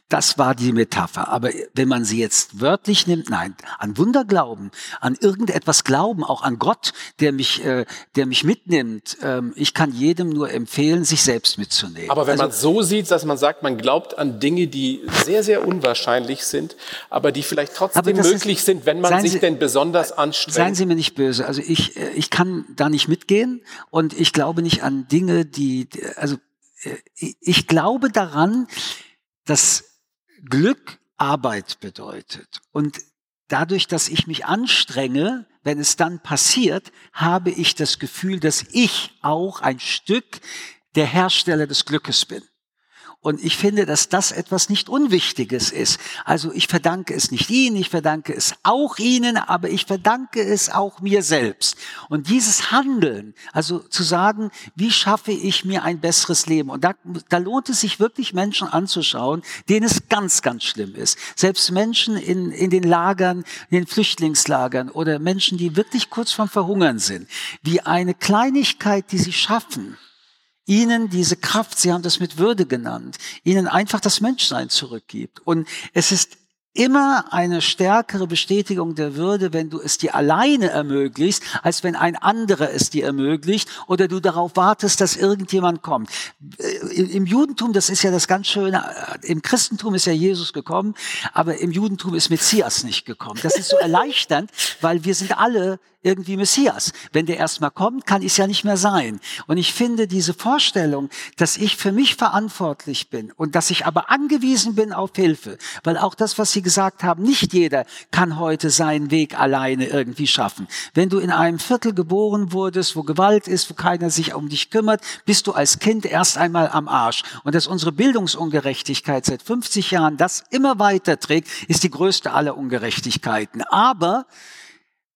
Das war die Metapher. Aber wenn man sie jetzt wörtlich nimmt, nein, an Wunder glauben, an irgendetwas glauben, auch an Gott, der mich, äh, der mich mitnimmt. Ähm, ich kann jedem nur empfehlen, sich selbst mitzunehmen. Aber wenn also, man so sieht, dass man sagt, man glaubt an Dinge, die sehr, sehr unwahrscheinlich sind, aber die vielleicht trotzdem möglich ist, sind, wenn man sich sie, denn besonders anstrengt. Seien Sie mir nicht böse. Also ich, äh, ich kann da nicht mitgehen und ich glaube nicht an Dinge, die, also äh, ich glaube daran, dass Glück Arbeit bedeutet. Und dadurch, dass ich mich anstrenge, wenn es dann passiert, habe ich das Gefühl, dass ich auch ein Stück der Hersteller des Glückes bin. Und ich finde, dass das etwas nicht Unwichtiges ist. Also ich verdanke es nicht Ihnen, ich verdanke es auch Ihnen, aber ich verdanke es auch mir selbst. Und dieses Handeln, also zu sagen, wie schaffe ich mir ein besseres Leben? Und da, da lohnt es sich wirklich Menschen anzuschauen, denen es ganz, ganz schlimm ist. Selbst Menschen in, in den Lagern, in den Flüchtlingslagern oder Menschen, die wirklich kurz vorm Verhungern sind, wie eine Kleinigkeit, die sie schaffen, ihnen diese Kraft, Sie haben das mit Würde genannt, ihnen einfach das Menschsein zurückgibt. Und es ist immer eine stärkere Bestätigung der Würde, wenn du es dir alleine ermöglicht, als wenn ein anderer es dir ermöglicht oder du darauf wartest, dass irgendjemand kommt. Äh, Im Judentum, das ist ja das ganz Schöne, äh, im Christentum ist ja Jesus gekommen, aber im Judentum ist Messias nicht gekommen. Das ist so erleichternd, weil wir sind alle irgendwie Messias. Wenn der erstmal kommt, kann ich es ja nicht mehr sein. Und ich finde diese Vorstellung, dass ich für mich verantwortlich bin und dass ich aber angewiesen bin auf Hilfe, weil auch das, was Sie gesagt haben, nicht jeder kann heute seinen Weg alleine irgendwie schaffen. Wenn du in einem Viertel geboren wurdest, wo Gewalt ist, wo keiner sich um dich kümmert, bist du als Kind erst einmal am Arsch. Und dass unsere Bildungsungerechtigkeit seit 50 Jahren das immer weiter trägt, ist die größte aller Ungerechtigkeiten. Aber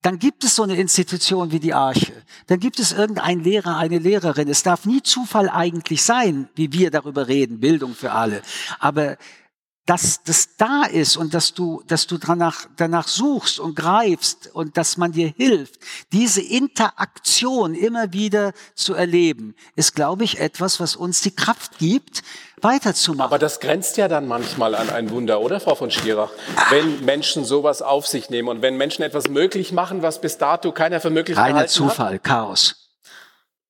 dann gibt es so eine Institution wie die Arche. Dann gibt es irgendein Lehrer, eine Lehrerin. Es darf nie Zufall eigentlich sein, wie wir darüber reden, Bildung für alle. Aber dass das da ist und dass du, dass du danach, danach suchst und greifst und dass man dir hilft, diese Interaktion immer wieder zu erleben, ist, glaube ich, etwas, was uns die Kraft gibt, weiterzumachen. Aber das grenzt ja dann manchmal an ein Wunder, oder, Frau von Schirach? Wenn Menschen sowas auf sich nehmen und wenn Menschen etwas möglich machen, was bis dato keiner für möglich Reiner Zufall, hat? Chaos.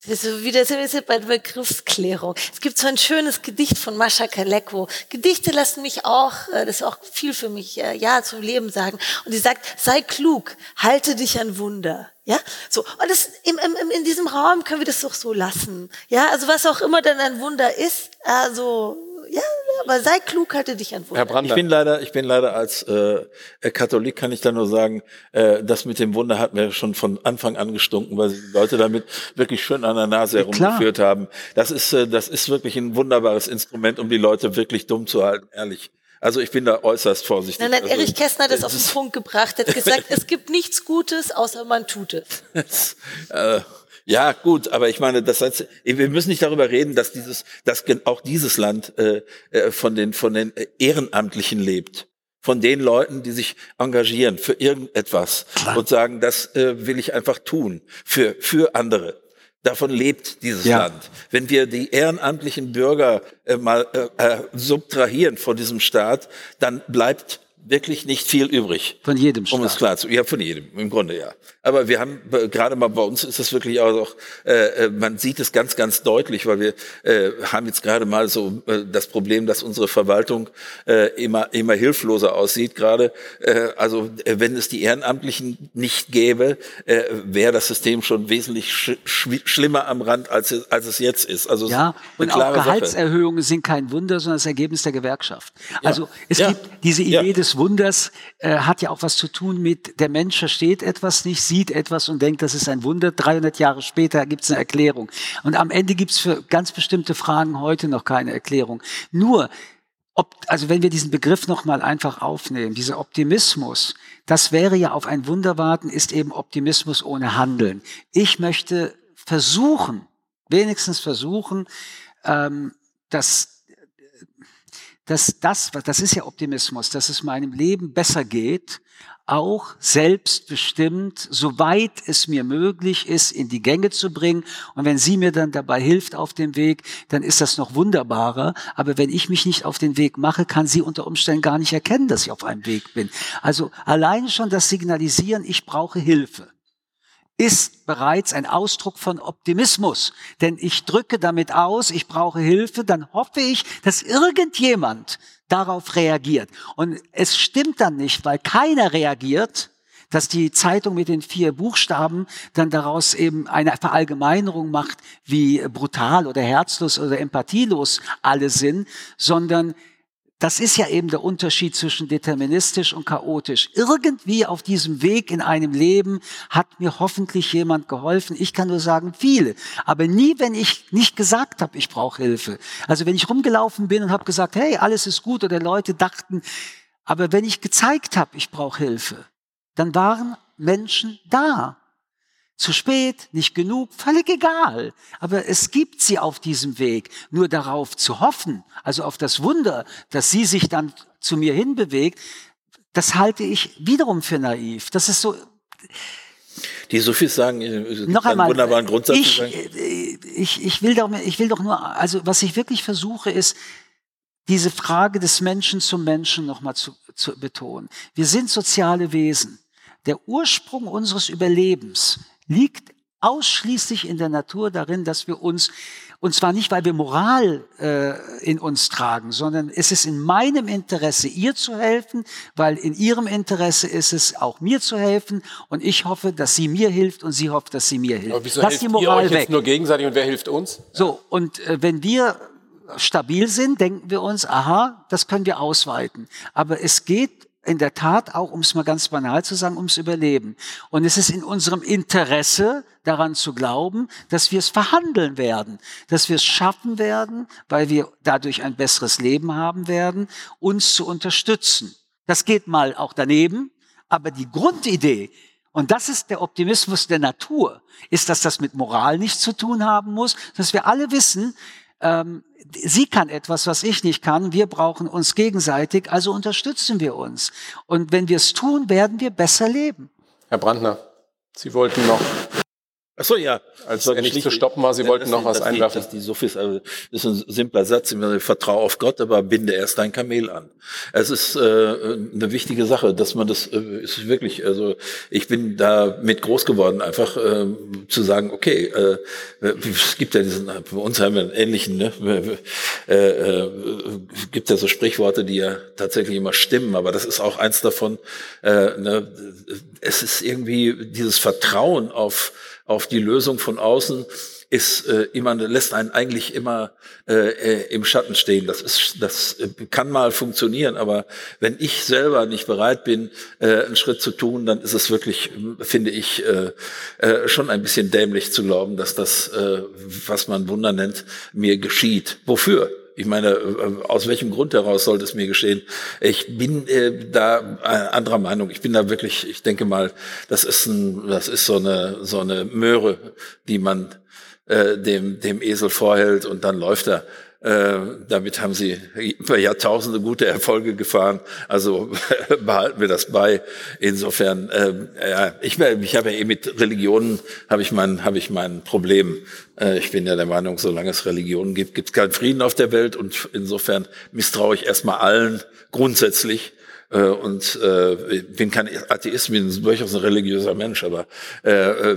Ist wieder so ist bei der Begriffsklärung. Es gibt so ein schönes Gedicht von Mascha Kaleko. Gedichte lassen mich auch, äh, das ist auch viel für mich, äh, ja, zum Leben sagen. Und sie sagt, sei klug, halte dich an Wunder. Ja, so. Und das, im, im, in diesem Raum können wir das doch so lassen. Ja, also was auch immer dann ein Wunder ist, also, ja, aber sei klug, halte dich an Wunder. Herr Brander. Ich bin leider, ich bin leider als äh, Katholik kann ich da nur sagen, äh, das mit dem Wunder hat mir schon von Anfang an gestunken, weil die Leute damit wirklich schön an der Nase herumgeführt ja, haben. Das ist, äh, das ist wirklich ein wunderbares Instrument, um die Leute wirklich dumm zu halten, ehrlich. Also ich bin da äußerst vorsichtig. Nein, nein, also, Erich Kästner hat das auf den Punkt gebracht, hat gesagt, es gibt nichts Gutes, außer man tut es. äh, ja, gut, aber ich meine, das heißt, wir müssen nicht darüber reden, dass dieses, dass auch dieses Land äh, äh, von den von den Ehrenamtlichen lebt, von den Leuten, die sich engagieren für irgendetwas Klar. und sagen, das äh, will ich einfach tun für für andere. Davon lebt dieses ja. Land. Wenn wir die ehrenamtlichen Bürger äh, mal äh, äh subtrahieren von diesem Staat, dann bleibt wirklich nicht viel übrig. Von jedem Staat. Um es klar zu, ja, von jedem, im Grunde ja. Aber wir haben, gerade mal bei uns ist es wirklich auch, äh, äh, man sieht es ganz, ganz deutlich, weil wir äh, haben jetzt gerade mal so äh, das Problem, dass unsere Verwaltung äh, immer, immer hilfloser aussieht gerade. Äh, also wenn es die Ehrenamtlichen nicht gäbe, wäre das System schon wesentlich sch sch schlimmer am Rand, als es, als es jetzt ist. Also ja, und auch Gehaltserhöhungen Sache. sind kein Wunder, sondern das Ergebnis der Gewerkschaft. Also ja. es ja. gibt diese Idee ja. des Wunders äh, hat ja auch was zu tun mit, der Mensch versteht etwas nicht, sieht etwas und denkt, das ist ein Wunder. 300 Jahre später gibt es eine Erklärung. Und am Ende gibt es für ganz bestimmte Fragen heute noch keine Erklärung. Nur, ob, also wenn wir diesen Begriff nochmal einfach aufnehmen, dieser Optimismus, das wäre ja auf ein Wunder warten, ist eben Optimismus ohne Handeln. Ich möchte versuchen, wenigstens versuchen, ähm, dass dass das, das ist ja Optimismus, dass es meinem Leben besser geht, auch selbstbestimmt, soweit es mir möglich ist, in die Gänge zu bringen. Und wenn sie mir dann dabei hilft auf dem Weg, dann ist das noch wunderbarer. Aber wenn ich mich nicht auf den Weg mache, kann sie unter Umständen gar nicht erkennen, dass ich auf einem Weg bin. Also alleine schon das Signalisieren, ich brauche Hilfe ist bereits ein Ausdruck von Optimismus. Denn ich drücke damit aus, ich brauche Hilfe, dann hoffe ich, dass irgendjemand darauf reagiert. Und es stimmt dann nicht, weil keiner reagiert, dass die Zeitung mit den vier Buchstaben dann daraus eben eine Verallgemeinerung macht, wie brutal oder herzlos oder empathielos alle sind, sondern das ist ja eben der Unterschied zwischen deterministisch und chaotisch. Irgendwie auf diesem Weg in einem Leben hat mir hoffentlich jemand geholfen. Ich kann nur sagen, viele. Aber nie, wenn ich nicht gesagt habe, ich brauche Hilfe. Also wenn ich rumgelaufen bin und habe gesagt, hey, alles ist gut oder Leute dachten, aber wenn ich gezeigt habe, ich brauche Hilfe, dann waren Menschen da. Zu spät, nicht genug, völlig egal. Aber es gibt sie auf diesem Weg. Nur darauf zu hoffen, also auf das Wunder, dass sie sich dann zu mir hinbewegt, das halte ich wiederum für naiv. Das ist so. Die Sophies sagen, noch einmal, wunderbaren Grundsatz. Ich, ich, ich, will doch, ich will doch nur, also was ich wirklich versuche, ist, diese Frage des Menschen zum Menschen nochmal zu, zu betonen. Wir sind soziale Wesen. Der Ursprung unseres Überlebens liegt ausschließlich in der Natur darin, dass wir uns, und zwar nicht, weil wir Moral äh, in uns tragen, sondern es ist in meinem Interesse, ihr zu helfen, weil in ihrem Interesse ist es, auch mir zu helfen. Und ich hoffe, dass sie mir hilft und sie hofft, dass sie mir hilft. Aber wieso Lass hilft die Moral ihr euch weg. jetzt nur gegenseitig und wer hilft uns? So, und äh, wenn wir stabil sind, denken wir uns, aha, das können wir ausweiten. Aber es geht in der Tat auch, um es mal ganz banal zu sagen, ums Überleben. Und es ist in unserem Interesse, daran zu glauben, dass wir es verhandeln werden, dass wir es schaffen werden, weil wir dadurch ein besseres Leben haben werden, uns zu unterstützen. Das geht mal auch daneben, aber die Grundidee, und das ist der Optimismus der Natur, ist, dass das mit Moral nichts zu tun haben muss, dass wir alle wissen, ähm, sie kann etwas, was ich nicht kann. Wir brauchen uns gegenseitig, also unterstützen wir uns. Und wenn wir es tun, werden wir besser leben. Herr Brandner, Sie wollten noch Ach so, ja. Als er nicht zu stoppen war, Sie wollten noch was einwerfen. Die, die Sophis, also das ist ein simpler Satz, ich vertraue auf Gott, aber binde erst dein Kamel an. Es ist äh, eine wichtige Sache, dass man das äh, ist wirklich, also ich bin da mit groß geworden, einfach äh, zu sagen, okay, äh, es gibt ja diesen, bei uns haben wir einen ähnlichen, ne, äh, äh, gibt ja so Sprichworte, die ja tatsächlich immer stimmen, aber das ist auch eins davon, äh, ne, es ist irgendwie dieses Vertrauen auf auf die Lösung von außen ist äh, immer lässt einen eigentlich immer äh, äh, im Schatten stehen. Das ist das äh, kann mal funktionieren, aber wenn ich selber nicht bereit bin, äh, einen Schritt zu tun, dann ist es wirklich, finde ich, äh, äh, schon ein bisschen dämlich zu glauben, dass das, äh, was man Wunder nennt, mir geschieht. Wofür? Ich meine, äh, aus welchem Grund heraus sollte es mir geschehen? Ich bin äh, da äh, anderer Meinung. Ich bin da wirklich, ich denke mal, das ist ein, das ist so eine so eine Möhre, die man äh, dem dem Esel vorhält und dann läuft er. Äh, damit haben sie über Jahrtausende gute Erfolge gefahren. Also behalten wir das bei. Insofern, äh, ja, ich, ich habe ja eh mit Religionen habe ich mein habe ich mein Problem. Äh, ich bin ja der Meinung, solange es Religionen gibt, gibt es keinen Frieden auf der Welt und insofern misstraue ich erstmal allen grundsätzlich. Äh, und äh, bin kein Atheist, bin durchaus ein religiöser Mensch, aber äh,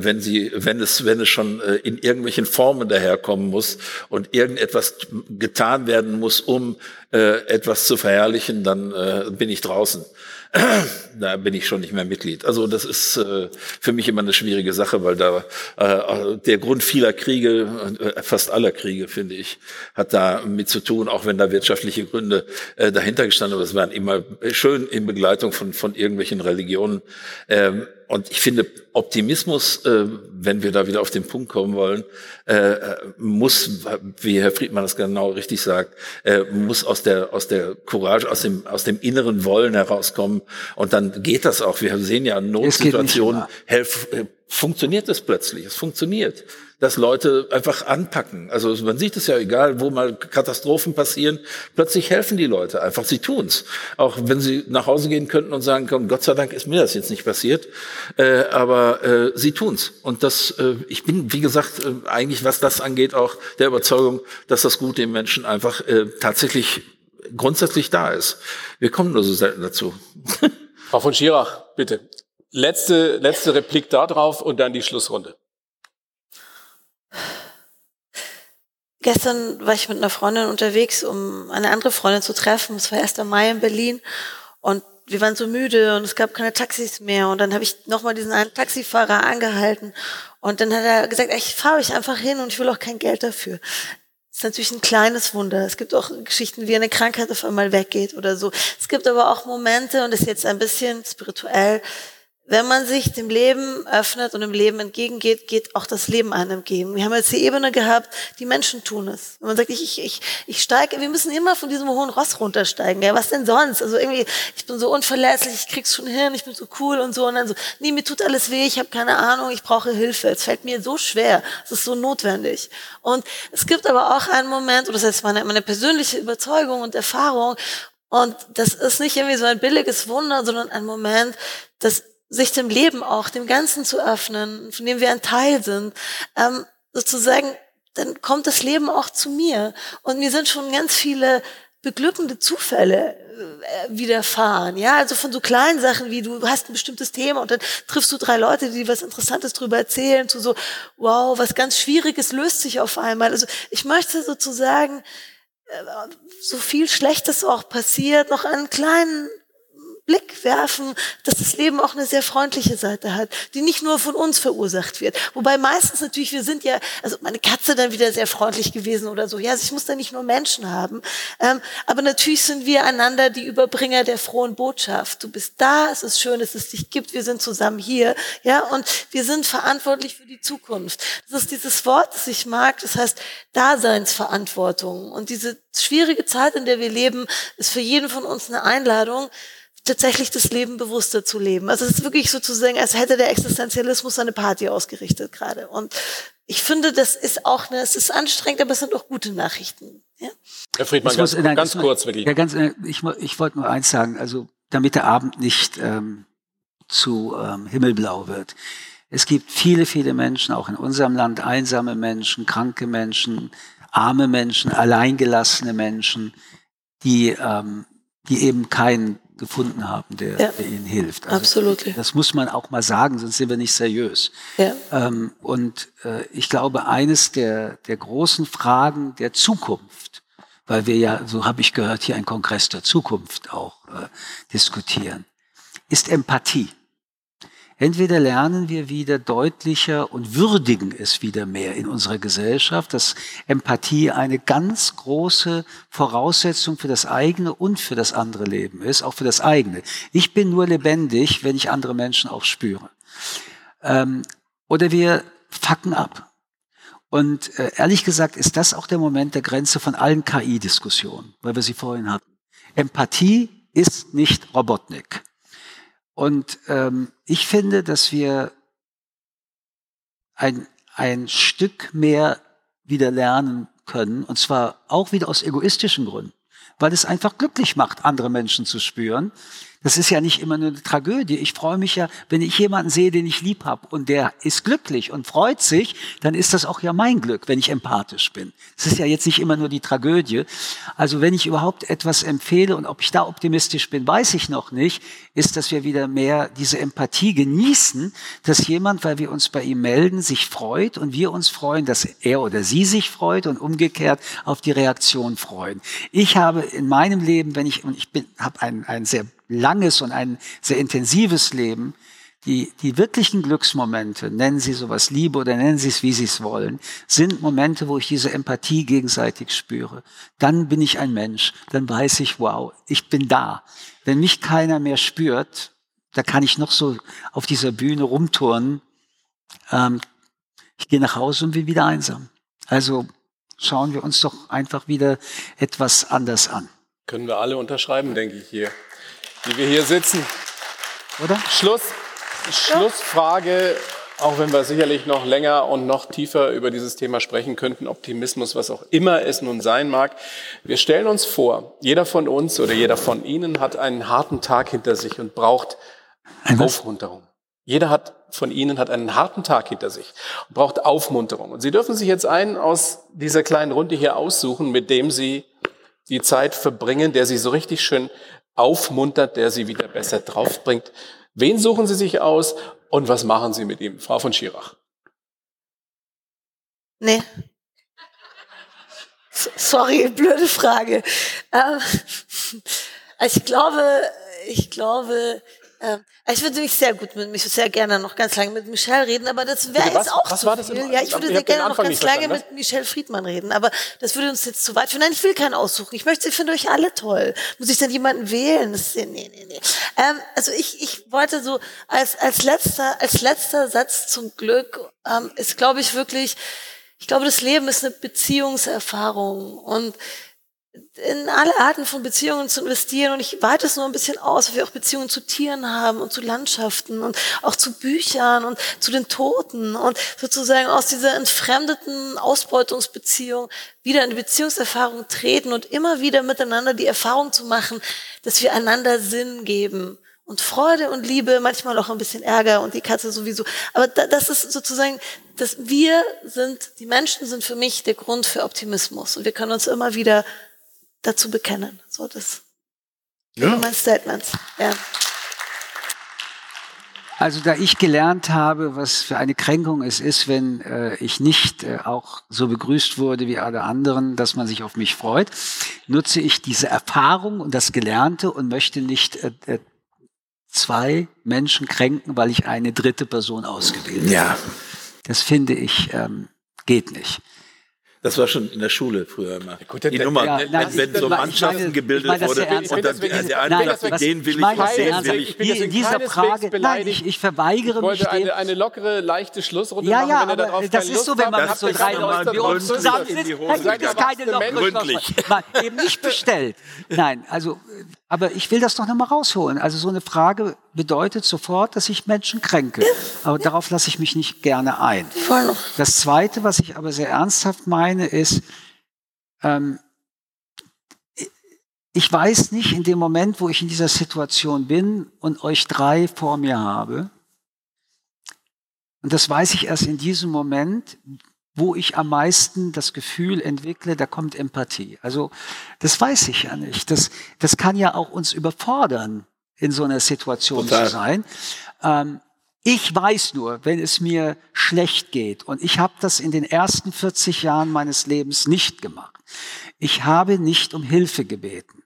wenn sie, wenn es, wenn es schon äh, in irgendwelchen Formen daherkommen muss und irgendetwas getan werden muss, um äh, etwas zu verherrlichen, dann äh, bin ich draußen. da bin ich schon nicht mehr Mitglied. Also das ist äh, für mich immer eine schwierige Sache, weil da äh, der Grund vieler Kriege, äh, fast aller Kriege, finde ich, hat da mit zu tun, auch wenn da wirtschaftliche Gründe äh, dahinter gestanden, aber es waren immer schön in Begleitung von, von irgendwelchen Religionen. Ähm, und ich finde, Optimismus, äh, wenn wir da wieder auf den Punkt kommen wollen, äh, muss, wie Herr Friedmann das genau richtig sagt, äh, muss aus der, aus der Courage, aus dem, aus dem inneren Wollen herauskommen. Und dann geht das auch. Wir sehen ja Notsituationen, helf, äh, funktioniert das plötzlich. Es funktioniert dass Leute einfach anpacken. Also man sieht es ja egal, wo mal Katastrophen passieren, plötzlich helfen die Leute einfach, sie tun's. Auch wenn sie nach Hause gehen könnten und sagen, komm, Gott sei Dank ist mir das jetzt nicht passiert, äh, aber äh, sie tun's. Und das, äh, ich bin, wie gesagt, äh, eigentlich, was das angeht, auch der Überzeugung, dass das Gute im Menschen einfach äh, tatsächlich grundsätzlich da ist. Wir kommen nur so selten dazu. Frau von Schirach, bitte. Letzte, letzte Replik darauf und dann die Schlussrunde. Gestern war ich mit einer Freundin unterwegs, um eine andere Freundin zu treffen. Es war 1. Mai in Berlin und wir waren so müde und es gab keine Taxis mehr. Und dann habe ich nochmal diesen einen Taxifahrer angehalten und dann hat er gesagt, ich fahre euch einfach hin und ich will auch kein Geld dafür. Das ist natürlich ein kleines Wunder. Es gibt auch Geschichten, wie eine Krankheit auf einmal weggeht oder so. Es gibt aber auch Momente, und das ist jetzt ein bisschen spirituell, wenn man sich dem Leben öffnet und dem Leben entgegengeht, geht auch das Leben einem entgegen. Wir haben jetzt die Ebene gehabt, die Menschen tun es. Und man sagt, ich, ich, ich, steige, wir müssen immer von diesem hohen Ross runtersteigen. Ja, was denn sonst? Also irgendwie, ich bin so unverletzlich, ich krieg's schon hin, ich bin so cool und so. Und dann so, nee, mir tut alles weh, ich habe keine Ahnung, ich brauche Hilfe. Es fällt mir so schwer, es ist so notwendig. Und es gibt aber auch einen Moment, und das ist meine, meine persönliche Überzeugung und Erfahrung, und das ist nicht irgendwie so ein billiges Wunder, sondern ein Moment, das sich dem Leben auch, dem Ganzen zu öffnen, von dem wir ein Teil sind, ähm, sozusagen, dann kommt das Leben auch zu mir. Und mir sind schon ganz viele beglückende Zufälle äh, widerfahren. Ja, also von so kleinen Sachen wie du hast ein bestimmtes Thema und dann triffst du drei Leute, die was Interessantes drüber erzählen, zu so, wow, was ganz Schwieriges löst sich auf einmal. Also ich möchte sozusagen, äh, so viel Schlechtes auch passiert, noch einen kleinen Blick werfen, dass das Leben auch eine sehr freundliche Seite hat, die nicht nur von uns verursacht wird. Wobei meistens natürlich, wir sind ja, also meine Katze dann wieder sehr freundlich gewesen oder so. Ja, also ich muss da nicht nur Menschen haben. Ähm, aber natürlich sind wir einander die Überbringer der frohen Botschaft. Du bist da, es ist schön, dass es dich gibt, wir sind zusammen hier. Ja, und wir sind verantwortlich für die Zukunft. Das ist dieses Wort, das ich mag, das heißt Daseinsverantwortung. Und diese schwierige Zeit, in der wir leben, ist für jeden von uns eine Einladung, tatsächlich das Leben bewusster zu leben. Also es ist wirklich sozusagen, als hätte der Existenzialismus seine Party ausgerichtet gerade. Und ich finde, das ist auch eine, es ist anstrengend, aber es sind auch gute Nachrichten. Ja? Herr Friedmann, ganz, nein, ganz kurz wirklich. Ja, ganz, äh, ich, ich wollte nur eins sagen, also damit der Abend nicht ähm, zu ähm, himmelblau wird. Es gibt viele, viele Menschen, auch in unserem Land, einsame Menschen, kranke Menschen, arme Menschen, alleingelassene Menschen, die, ähm, die eben keinen gefunden haben, der, ja. der ihnen hilft. Also Absolut. Das muss man auch mal sagen, sonst sind wir nicht seriös. Ja. Ähm, und äh, ich glaube, eines der, der großen Fragen der Zukunft, weil wir ja, so habe ich gehört, hier ein Kongress der Zukunft auch äh, diskutieren, ist Empathie. Entweder lernen wir wieder deutlicher und würdigen es wieder mehr in unserer Gesellschaft, dass Empathie eine ganz große Voraussetzung für das eigene und für das andere Leben ist, auch für das eigene. Ich bin nur lebendig, wenn ich andere Menschen auch spüre. Ähm, oder wir fucken ab. Und äh, ehrlich gesagt ist das auch der Moment der Grenze von allen KI-Diskussionen, weil wir sie vorhin hatten. Empathie ist nicht Robotnik. Und ähm, ich finde, dass wir ein, ein Stück mehr wieder lernen können, und zwar auch wieder aus egoistischen Gründen, weil es einfach glücklich macht, andere Menschen zu spüren, das ist ja nicht immer nur eine Tragödie. Ich freue mich ja, wenn ich jemanden sehe, den ich lieb habe und der ist glücklich und freut sich, dann ist das auch ja mein Glück, wenn ich empathisch bin. Es ist ja jetzt nicht immer nur die Tragödie. Also wenn ich überhaupt etwas empfehle und ob ich da optimistisch bin, weiß ich noch nicht, ist, dass wir wieder mehr diese Empathie genießen, dass jemand, weil wir uns bei ihm melden, sich freut und wir uns freuen, dass er oder sie sich freut und umgekehrt auf die Reaktion freuen. Ich habe in meinem Leben, wenn ich, und ich bin, habe ein, ein sehr langes und ein sehr intensives Leben, die, die wirklichen Glücksmomente, nennen Sie sowas Liebe oder nennen Sie es, wie Sie es wollen, sind Momente, wo ich diese Empathie gegenseitig spüre. Dann bin ich ein Mensch. Dann weiß ich, wow, ich bin da. Wenn mich keiner mehr spürt, da kann ich noch so auf dieser Bühne rumturnen. Ähm, ich gehe nach Hause und bin wieder einsam. Also schauen wir uns doch einfach wieder etwas anders an. Können wir alle unterschreiben, denke ich hier die wir hier sitzen. Oder? Schluss, Schlussfrage, auch wenn wir sicherlich noch länger und noch tiefer über dieses Thema sprechen könnten, Optimismus, was auch immer es nun sein mag. Wir stellen uns vor, jeder von uns oder jeder von Ihnen hat einen harten Tag hinter sich und braucht Aufmunterung. Jeder hat von Ihnen hat einen harten Tag hinter sich und braucht Aufmunterung. Und Sie dürfen sich jetzt einen aus dieser kleinen Runde hier aussuchen, mit dem Sie die Zeit verbringen, der Sie so richtig schön aufmuntert, der sie wieder besser draufbringt. Wen suchen Sie sich aus und was machen Sie mit ihm? Frau von Schirach. Nee. Sorry, blöde Frage. Ähm, ich glaube, ich glaube, ich würde mich sehr gut mit mich sehr gerne noch ganz lange mit Michelle reden, aber das wäre jetzt auch was zu war das viel. Ja, ich würde sehr gerne noch ganz lange mit Michelle Friedmann reden, aber das würde uns jetzt zu weit führen. Nein, ich will keinen aussuchen. Ich möchte, ich finde euch alle toll. Muss ich dann jemanden wählen? Das nee, nee, nee. Ähm, also ich, ich wollte so als als letzter als letzter Satz zum Glück ähm, ist, glaube ich wirklich, ich glaube, das Leben ist eine Beziehungserfahrung und in alle Arten von Beziehungen zu investieren und ich weite es nur ein bisschen aus, weil wir auch Beziehungen zu Tieren haben und zu Landschaften und auch zu Büchern und zu den Toten und sozusagen aus dieser entfremdeten Ausbeutungsbeziehung wieder in die Beziehungserfahrung treten und immer wieder miteinander die Erfahrung zu machen, dass wir einander Sinn geben und Freude und Liebe, manchmal auch ein bisschen Ärger und die Katze sowieso. Aber das ist sozusagen, dass wir sind, die Menschen sind für mich der Grund für Optimismus und wir können uns immer wieder dazu bekennen. So das ja. mein Statement. Ja. Also da ich gelernt habe, was für eine Kränkung es ist, wenn äh, ich nicht äh, auch so begrüßt wurde wie alle anderen, dass man sich auf mich freut, nutze ich diese Erfahrung und das Gelernte und möchte nicht äh, äh zwei Menschen kränken, weil ich eine dritte Person ausgewählt habe. Ja. Das finde ich, ähm, geht nicht. Das war schon in der Schule früher immer. Gut, die Nummer, ja, nein, wenn so Mannschaften meine, gebildet meine, wurde und dann der eine sagt, den will ich, was den will ich. In dieser Frage, nein, ich, ich verweigere ich wollte mich eine, eine lockere, leichte Schlussrunde ja, ja, machen, wenn aber das ist so, wenn man so drei Leute wie uns zusammen sitzt, dann gibt es keine lockere Eben nicht bestellt. Nein, also aber ich will das doch nochmal rausholen. Also so eine Frage bedeutet sofort, dass ich Menschen kränke. Aber darauf lasse ich mich nicht gerne ein. Das Zweite, was ich aber sehr ernsthaft meine, ist, ähm, ich weiß nicht in dem Moment, wo ich in dieser Situation bin und euch drei vor mir habe, und das weiß ich erst in diesem Moment, wo ich am meisten das Gefühl entwickle, da kommt Empathie. Also das weiß ich ja nicht. Das, das kann ja auch uns überfordern, in so einer Situation Total. zu sein. Ähm, ich weiß nur, wenn es mir schlecht geht, und ich habe das in den ersten 40 Jahren meines Lebens nicht gemacht. Ich habe nicht um Hilfe gebeten.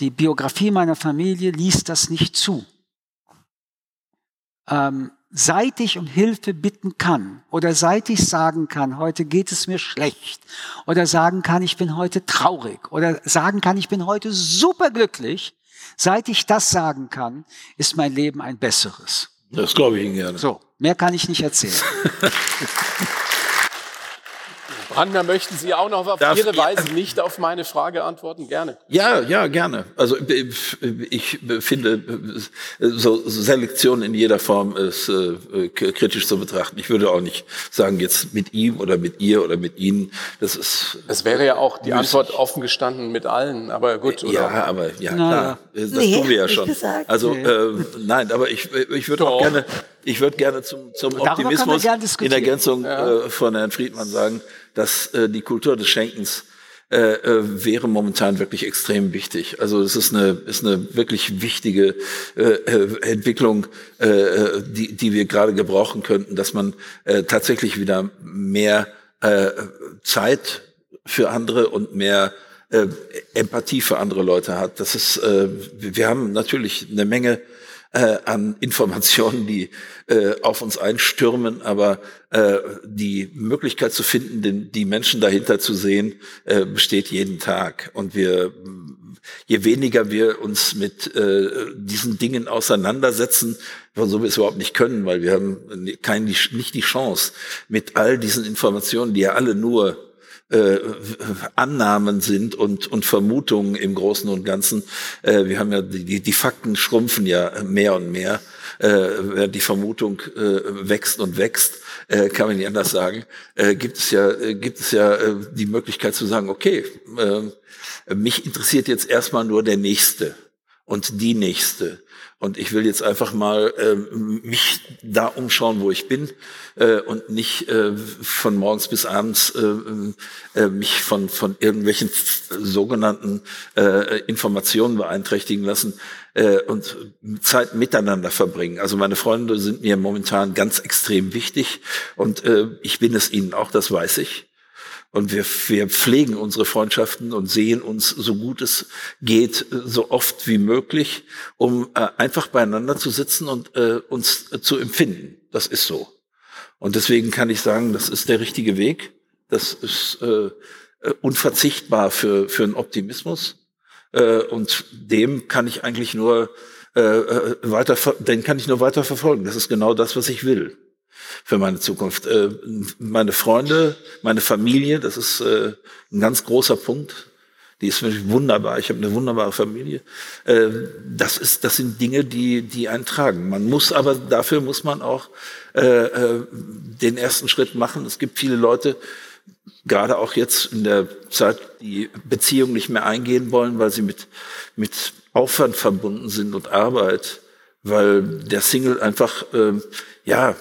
Die Biografie meiner Familie ließ das nicht zu. Ähm, seit ich um Hilfe bitten kann oder seit ich sagen kann, heute geht es mir schlecht oder sagen kann, ich bin heute traurig oder sagen kann, ich bin heute superglücklich, seit ich das sagen kann, ist mein Leben ein besseres. Das glaube ich Ihnen gerne. So, mehr kann ich nicht erzählen. Brandner, möchten Sie auch noch auf Darf Ihre Weise nicht auf meine Frage antworten? Gerne. Ja, ja, gerne. Also ich finde, so Selektion in jeder Form ist äh, kritisch zu betrachten. Ich würde auch nicht sagen, jetzt mit ihm oder mit ihr oder mit Ihnen. Das ist. Es wäre ja auch die Antwort offen gestanden mit allen, aber gut. Oder? Ja, aber ja, klar. Das nee, tun wir ja schon. Also äh, nein, aber ich, ich würde auch gerne, ich würde gerne zum, zum Optimismus in Ergänzung ja. äh, von Herrn Friedmann sagen, dass äh, die Kultur des Schenkens äh, äh, wäre momentan wirklich extrem wichtig. Also es ist eine, ist eine wirklich wichtige äh, äh, Entwicklung, äh, die, die wir gerade gebrauchen könnten, dass man äh, tatsächlich wieder mehr äh, Zeit für andere und mehr äh, Empathie für andere Leute hat. Das ist, äh, wir haben natürlich eine Menge äh, an Informationen, die äh, auf uns einstürmen, aber äh, die Möglichkeit zu finden, den, die Menschen dahinter zu sehen, äh, besteht jeden Tag. Und wir, je weniger wir uns mit äh, diesen Dingen auseinandersetzen, so wir es überhaupt nicht können, weil wir haben kein, nicht die Chance, mit all diesen Informationen, die ja alle nur äh, Annahmen sind und, und Vermutungen im Großen und Ganzen. Äh, wir haben ja die, die Fakten schrumpfen ja mehr und mehr, äh, die Vermutung äh, wächst und wächst. Äh, kann man nicht anders sagen, äh, gibt es ja, äh, gibt es ja äh, die Möglichkeit zu sagen, okay, äh, mich interessiert jetzt erstmal nur der Nächste und die Nächste. Und ich will jetzt einfach mal äh, mich da umschauen, wo ich bin äh, und nicht äh, von morgens bis abends äh, äh, mich von, von irgendwelchen sogenannten äh, Informationen beeinträchtigen lassen äh, und Zeit miteinander verbringen. Also meine Freunde sind mir momentan ganz extrem wichtig und äh, ich bin es ihnen auch, das weiß ich. Und wir, wir pflegen unsere Freundschaften und sehen uns so gut es geht, so oft wie möglich, um äh, einfach beieinander zu sitzen und äh, uns äh, zu empfinden. Das ist so. Und deswegen kann ich sagen, das ist der richtige Weg. Das ist äh, äh unverzichtbar für, für einen Optimismus. Äh, und dem kann ich eigentlich nur äh, äh weiter, den kann ich nur weiter verfolgen. Das ist genau das, was ich will für meine Zukunft. Äh, meine Freunde, meine Familie, das ist äh, ein ganz großer Punkt. Die ist wirklich wunderbar. Ich habe eine wunderbare Familie. Äh, das ist, das sind Dinge, die, die einen tragen. Man muss aber dafür muss man auch äh, äh, den ersten Schritt machen. Es gibt viele Leute, gerade auch jetzt in der Zeit, die Beziehungen nicht mehr eingehen wollen, weil sie mit mit Aufwand verbunden sind und Arbeit, weil der Single einfach äh, ja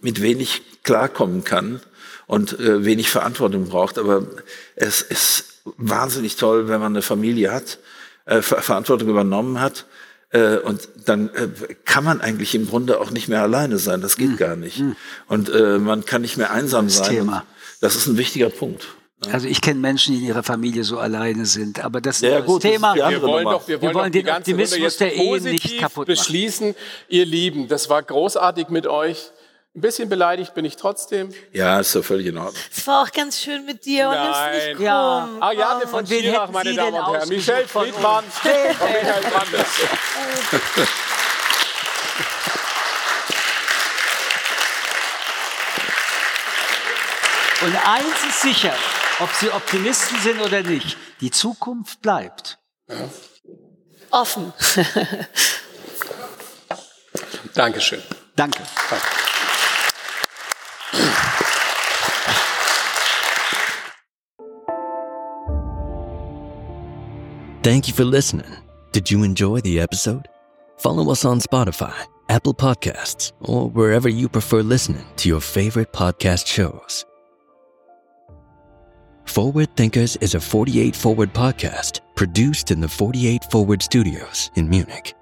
mit wenig klarkommen kann und äh, wenig Verantwortung braucht. Aber es ist wahnsinnig toll, wenn man eine Familie hat, äh, Verantwortung übernommen hat. Äh, und dann äh, kann man eigentlich im Grunde auch nicht mehr alleine sein. Das geht mhm. gar nicht. Mhm. Und äh, man kann nicht mehr einsam das sein. Thema. Das ist ein wichtiger Punkt. Also ich kenne Menschen, die in ihrer Familie so alleine sind, aber das ja, ist gut, das Thema. wir wollen doch, wir wollen, wir wollen den Optimismus der Ehe nicht kaputt machen. beschließen. Ihr Lieben, das war großartig mit euch. Ein bisschen beleidigt bin ich trotzdem. Ja, ist so völlig in Ordnung. Es war auch ganz schön mit dir. Und Nein. Nicht ja. Ariane von Schirach, meine Damen und Herren. Michelle Friedmann und Michael Brandes. Und eins ist sicher, ob Sie Optimisten sind oder nicht, die Zukunft bleibt. Ja. Offen. Dankeschön. Danke. Danke. Thank you for listening. Did you enjoy the episode? Follow us on Spotify, Apple Podcasts, or wherever you prefer listening to your favorite podcast shows. Forward Thinkers is a 48 Forward podcast produced in the 48 Forward studios in Munich.